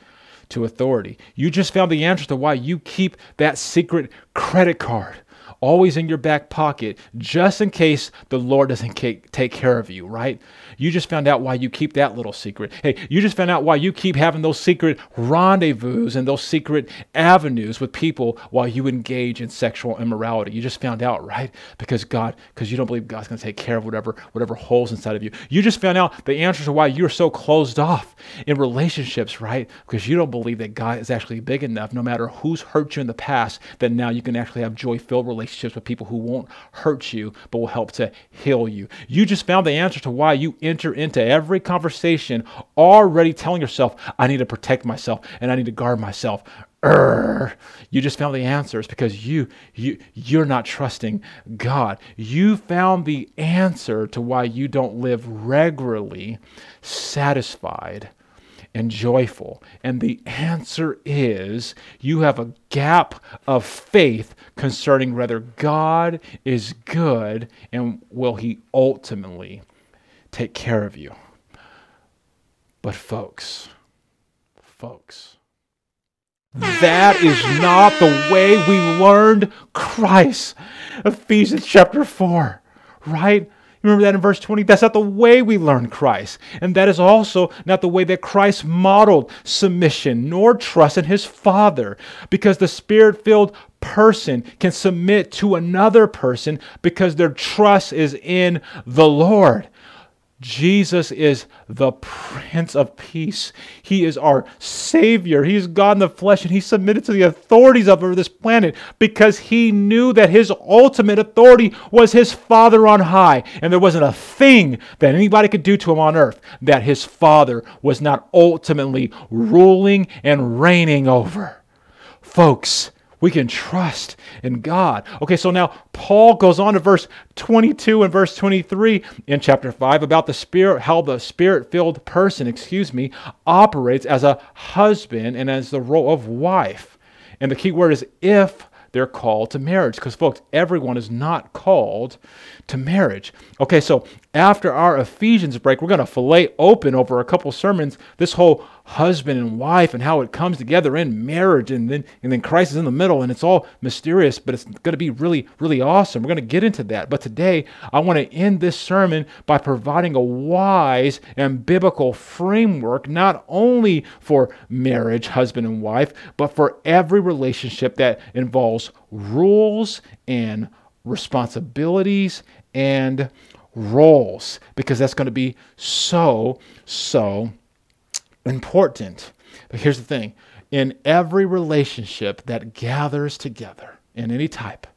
S3: to authority. You just found the answer to why you keep that secret credit card always in your back pocket just in case the Lord doesn't take care of you, right? You just found out why you keep that little secret. Hey, you just found out why you keep having those secret rendezvous and those secret avenues with people while you engage in sexual immorality. You just found out, right? Because God, because you don't believe God's going to take care of whatever whatever holes inside of you. You just found out the answer to why you're so closed off in relationships, right? Because you don't believe that God is actually big enough, no matter who's hurt you in the past, that now you can actually have joy-filled relationships with people who won't hurt you, but will help to heal you. You just found the answer to why you enter into every conversation already telling yourself, I need to protect myself and I need to guard myself. Urgh. You just found the answers because you you you're not trusting God. You found the answer to why you don't live regularly satisfied and joyful. And the answer is you have a gap of faith concerning whether God is good and will he ultimately take care of you. But, folks, folks, that is not the way we learned Christ. Ephesians chapter 4, right? Remember that in verse 20? That's not the way we learn Christ. And that is also not the way that Christ modeled submission nor trust in his Father. Because the spirit filled person can submit to another person because their trust is in the Lord. Jesus is the Prince of Peace. He is our Savior. He is God in the flesh, and He submitted to the authorities of this planet because He knew that His ultimate authority was His Father on high. And there wasn't a thing that anybody could do to Him on earth that His Father was not ultimately ruling and reigning over. Folks, we can trust in God. Okay, so now Paul goes on to verse 22 and verse 23 in chapter 5 about the spirit, how the spirit filled person, excuse me, operates as a husband and as the role of wife. And the key word is if they're called to marriage. Because, folks, everyone is not called to marriage. Okay, so after our Ephesians break, we're going to fillet open over a couple sermons this whole husband and wife and how it comes together in marriage and then and then Christ is in the middle and it's all mysterious but it's going to be really really awesome. We're going to get into that. But today I want to end this sermon by providing a wise and biblical framework not only for marriage, husband and wife, but for every relationship that involves rules and responsibilities and roles because that's going to be so so important. But here's the thing in every relationship that gathers together in any type,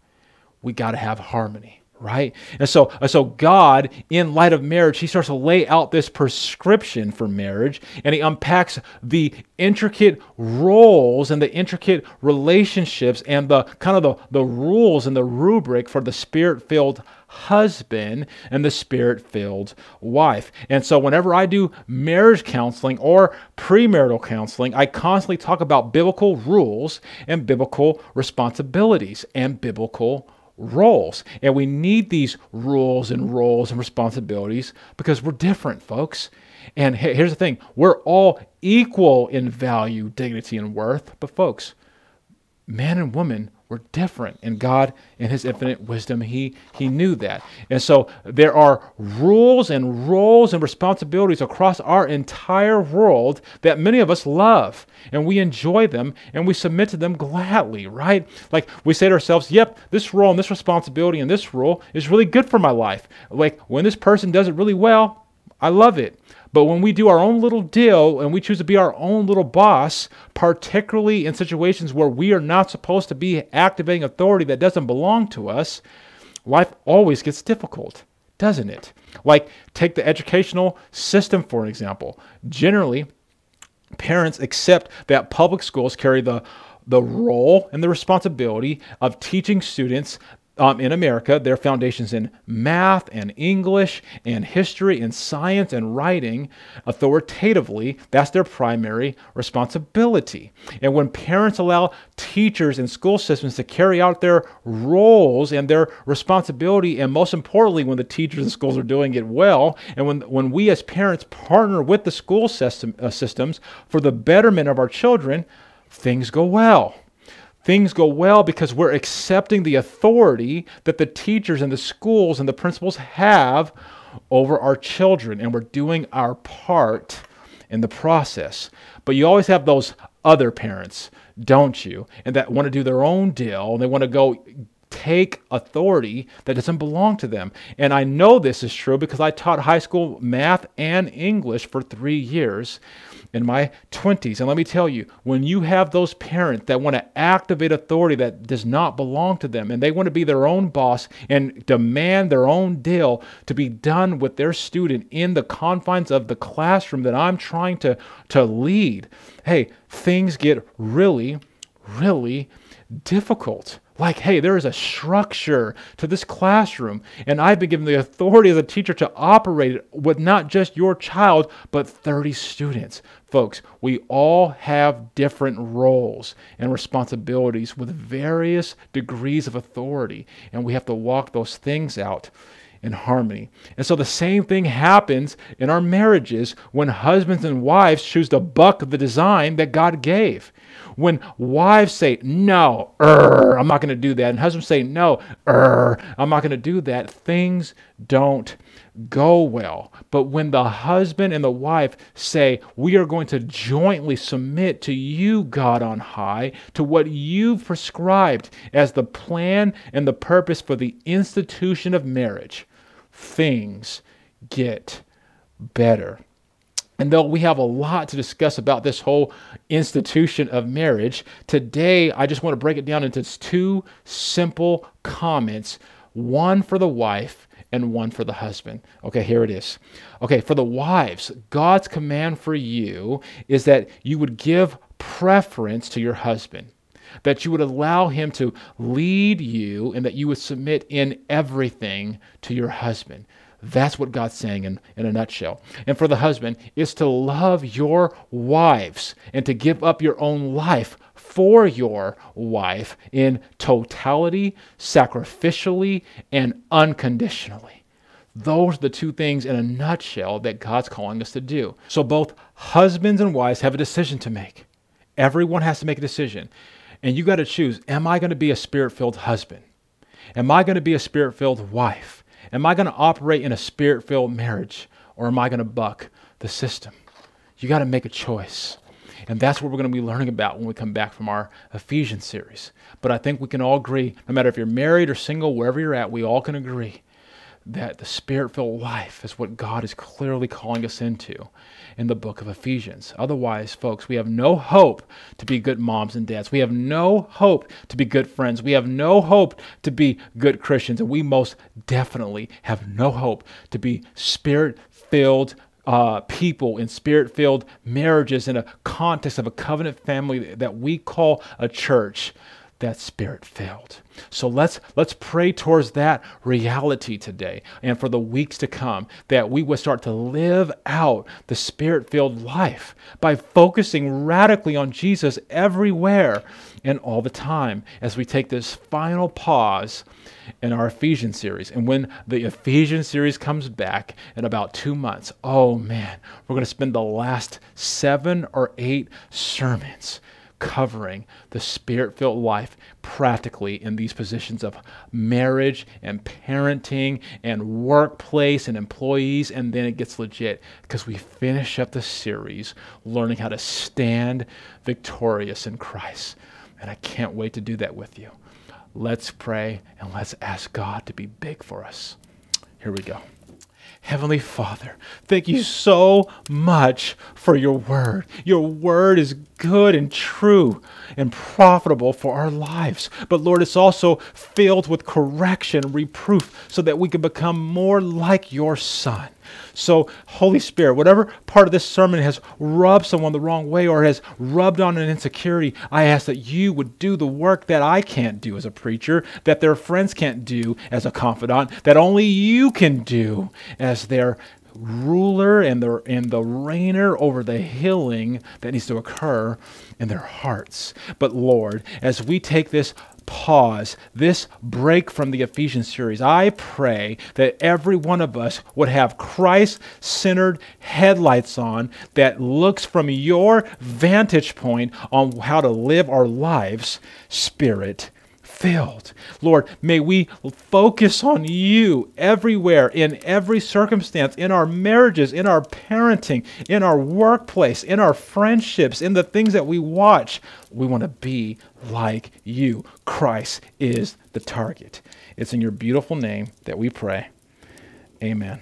S3: we got to have harmony right? And so, so God, in light of marriage, he starts to lay out this prescription for marriage, and he unpacks the intricate roles and the intricate relationships and the kind of the, the rules and the rubric for the spirit-filled husband and the spirit filled wife. And so, whenever I do marriage counseling or premarital counseling, I constantly talk about biblical rules and biblical responsibilities and biblical roles. And we need these rules and roles and responsibilities because we're different, folks. And here's the thing we're all equal in value, dignity, and worth. But, folks, man and woman were different. And God, in His infinite wisdom, He He knew that. And so there are rules and roles and responsibilities across our entire world that many of us love. And we enjoy them and we submit to them gladly, right? Like we say to ourselves, yep, this role and this responsibility and this role is really good for my life. Like when this person does it really well, I love it. But when we do our own little deal and we choose to be our own little boss, particularly in situations where we are not supposed to be activating authority that doesn't belong to us, life always gets difficult, doesn't it? Like, take the educational system for example. Generally, parents accept that public schools carry the the role and the responsibility of teaching students um, in America, their foundations in math and English and history and science and writing authoritatively. That's their primary responsibility. And when parents allow teachers and school systems to carry out their roles and their responsibility, and most importantly, when the teachers and schools are doing it well, and when, when we as parents partner with the school system, uh, systems for the betterment of our children, things go well things go well because we're accepting the authority that the teachers and the schools and the principals have over our children, and we're doing our part in the process. But you always have those other parents, don't you? And that want to do their own deal, and they want to go take authority that doesn't belong to them. And I know this is true because I taught high school math and English for three years in my 20s. And let me tell you, when you have those parents that want to activate authority that does not belong to them, and they want to be their own boss and demand their own deal to be done with their student in the confines of the classroom that I'm trying to, to lead, hey, things get really, really difficult. Like, hey, there is a structure to this classroom, and I've been given the authority as a teacher to operate it with not just your child, but 30 students. Folks, we all have different roles and responsibilities with various degrees of authority, and we have to walk those things out in harmony. And so the same thing happens in our marriages when husbands and wives choose to buck the design that God gave. When wives say, no, er, I'm not going to do that, and husbands say, no, er, I'm not going to do that, things don't go well. But when the husband and the wife say, we are going to jointly submit to you, God on high, to what you've prescribed as the plan and the purpose for the institution of marriage, things get better. And though we have a lot to discuss about this whole institution of marriage, today I just want to break it down into two simple comments one for the wife and one for the husband. Okay, here it is. Okay, for the wives, God's command for you is that you would give preference to your husband that you would allow him to lead you and that you would submit in everything to your husband. That's what God's saying in, in a nutshell. And for the husband, is to love your wives and to give up your own life for your wife in totality, sacrificially, and unconditionally. Those are the two things in a nutshell that God's calling us to do. So both husbands and wives have a decision to make. Everyone has to make a decision. And you got to choose Am I going to be a spirit filled husband? Am I going to be a spirit filled wife? Am I going to operate in a spirit filled marriage? Or am I going to buck the system? You got to make a choice. And that's what we're going to be learning about when we come back from our Ephesians series. But I think we can all agree, no matter if you're married or single, wherever you're at, we all can agree that the spirit filled life is what God is clearly calling us into in the book of Ephesians. Otherwise, folks, we have no hope to be good moms and dads. We have no hope to be good friends. We have no hope to be good Christians. And we most definitely have no hope to be spirit filled uh, people in spirit filled marriages in a context of a covenant family that we call a church that's spirit filled. So let's let's pray towards that reality today and for the weeks to come that we would start to live out the spirit filled life by focusing radically on Jesus everywhere and all the time as we take this final pause in our Ephesians series. And when the Ephesians series comes back in about two months, oh man, we're going to spend the last seven or eight sermons covering the spirit filled life practically in these positions of marriage and parenting and workplace and employees. And then it gets legit because we finish up the series learning how to stand victorious in Christ. And I can't wait to do that with you. Let's pray and let's ask God to be big for us. Here we go. Heavenly Father, thank you so much for your word. Your word is good and true and profitable for our lives. But Lord, it's also filled with correction, reproof, so that we can become more like your Son. So, Holy Spirit, whatever part of this sermon has rubbed someone the wrong way or has rubbed on an insecurity, I ask that you would do the work that I can't do as a preacher, that their friends can't do as a confidant, that only you can do as their ruler and the and the reigner over the healing that needs to occur in their hearts. But Lord, as we take this pause, this break from the Ephesians series, I pray that every one of us would have Christ centered headlights on that looks from your vantage point on how to live our lives spirit filled. Lord, may we focus on you everywhere, in every circumstance, in our marriages, in our parenting, in our workplace, in our friendships, in the things that we watch. We want to be like you. Christ is the target. It's in your beautiful name that we pray. Amen.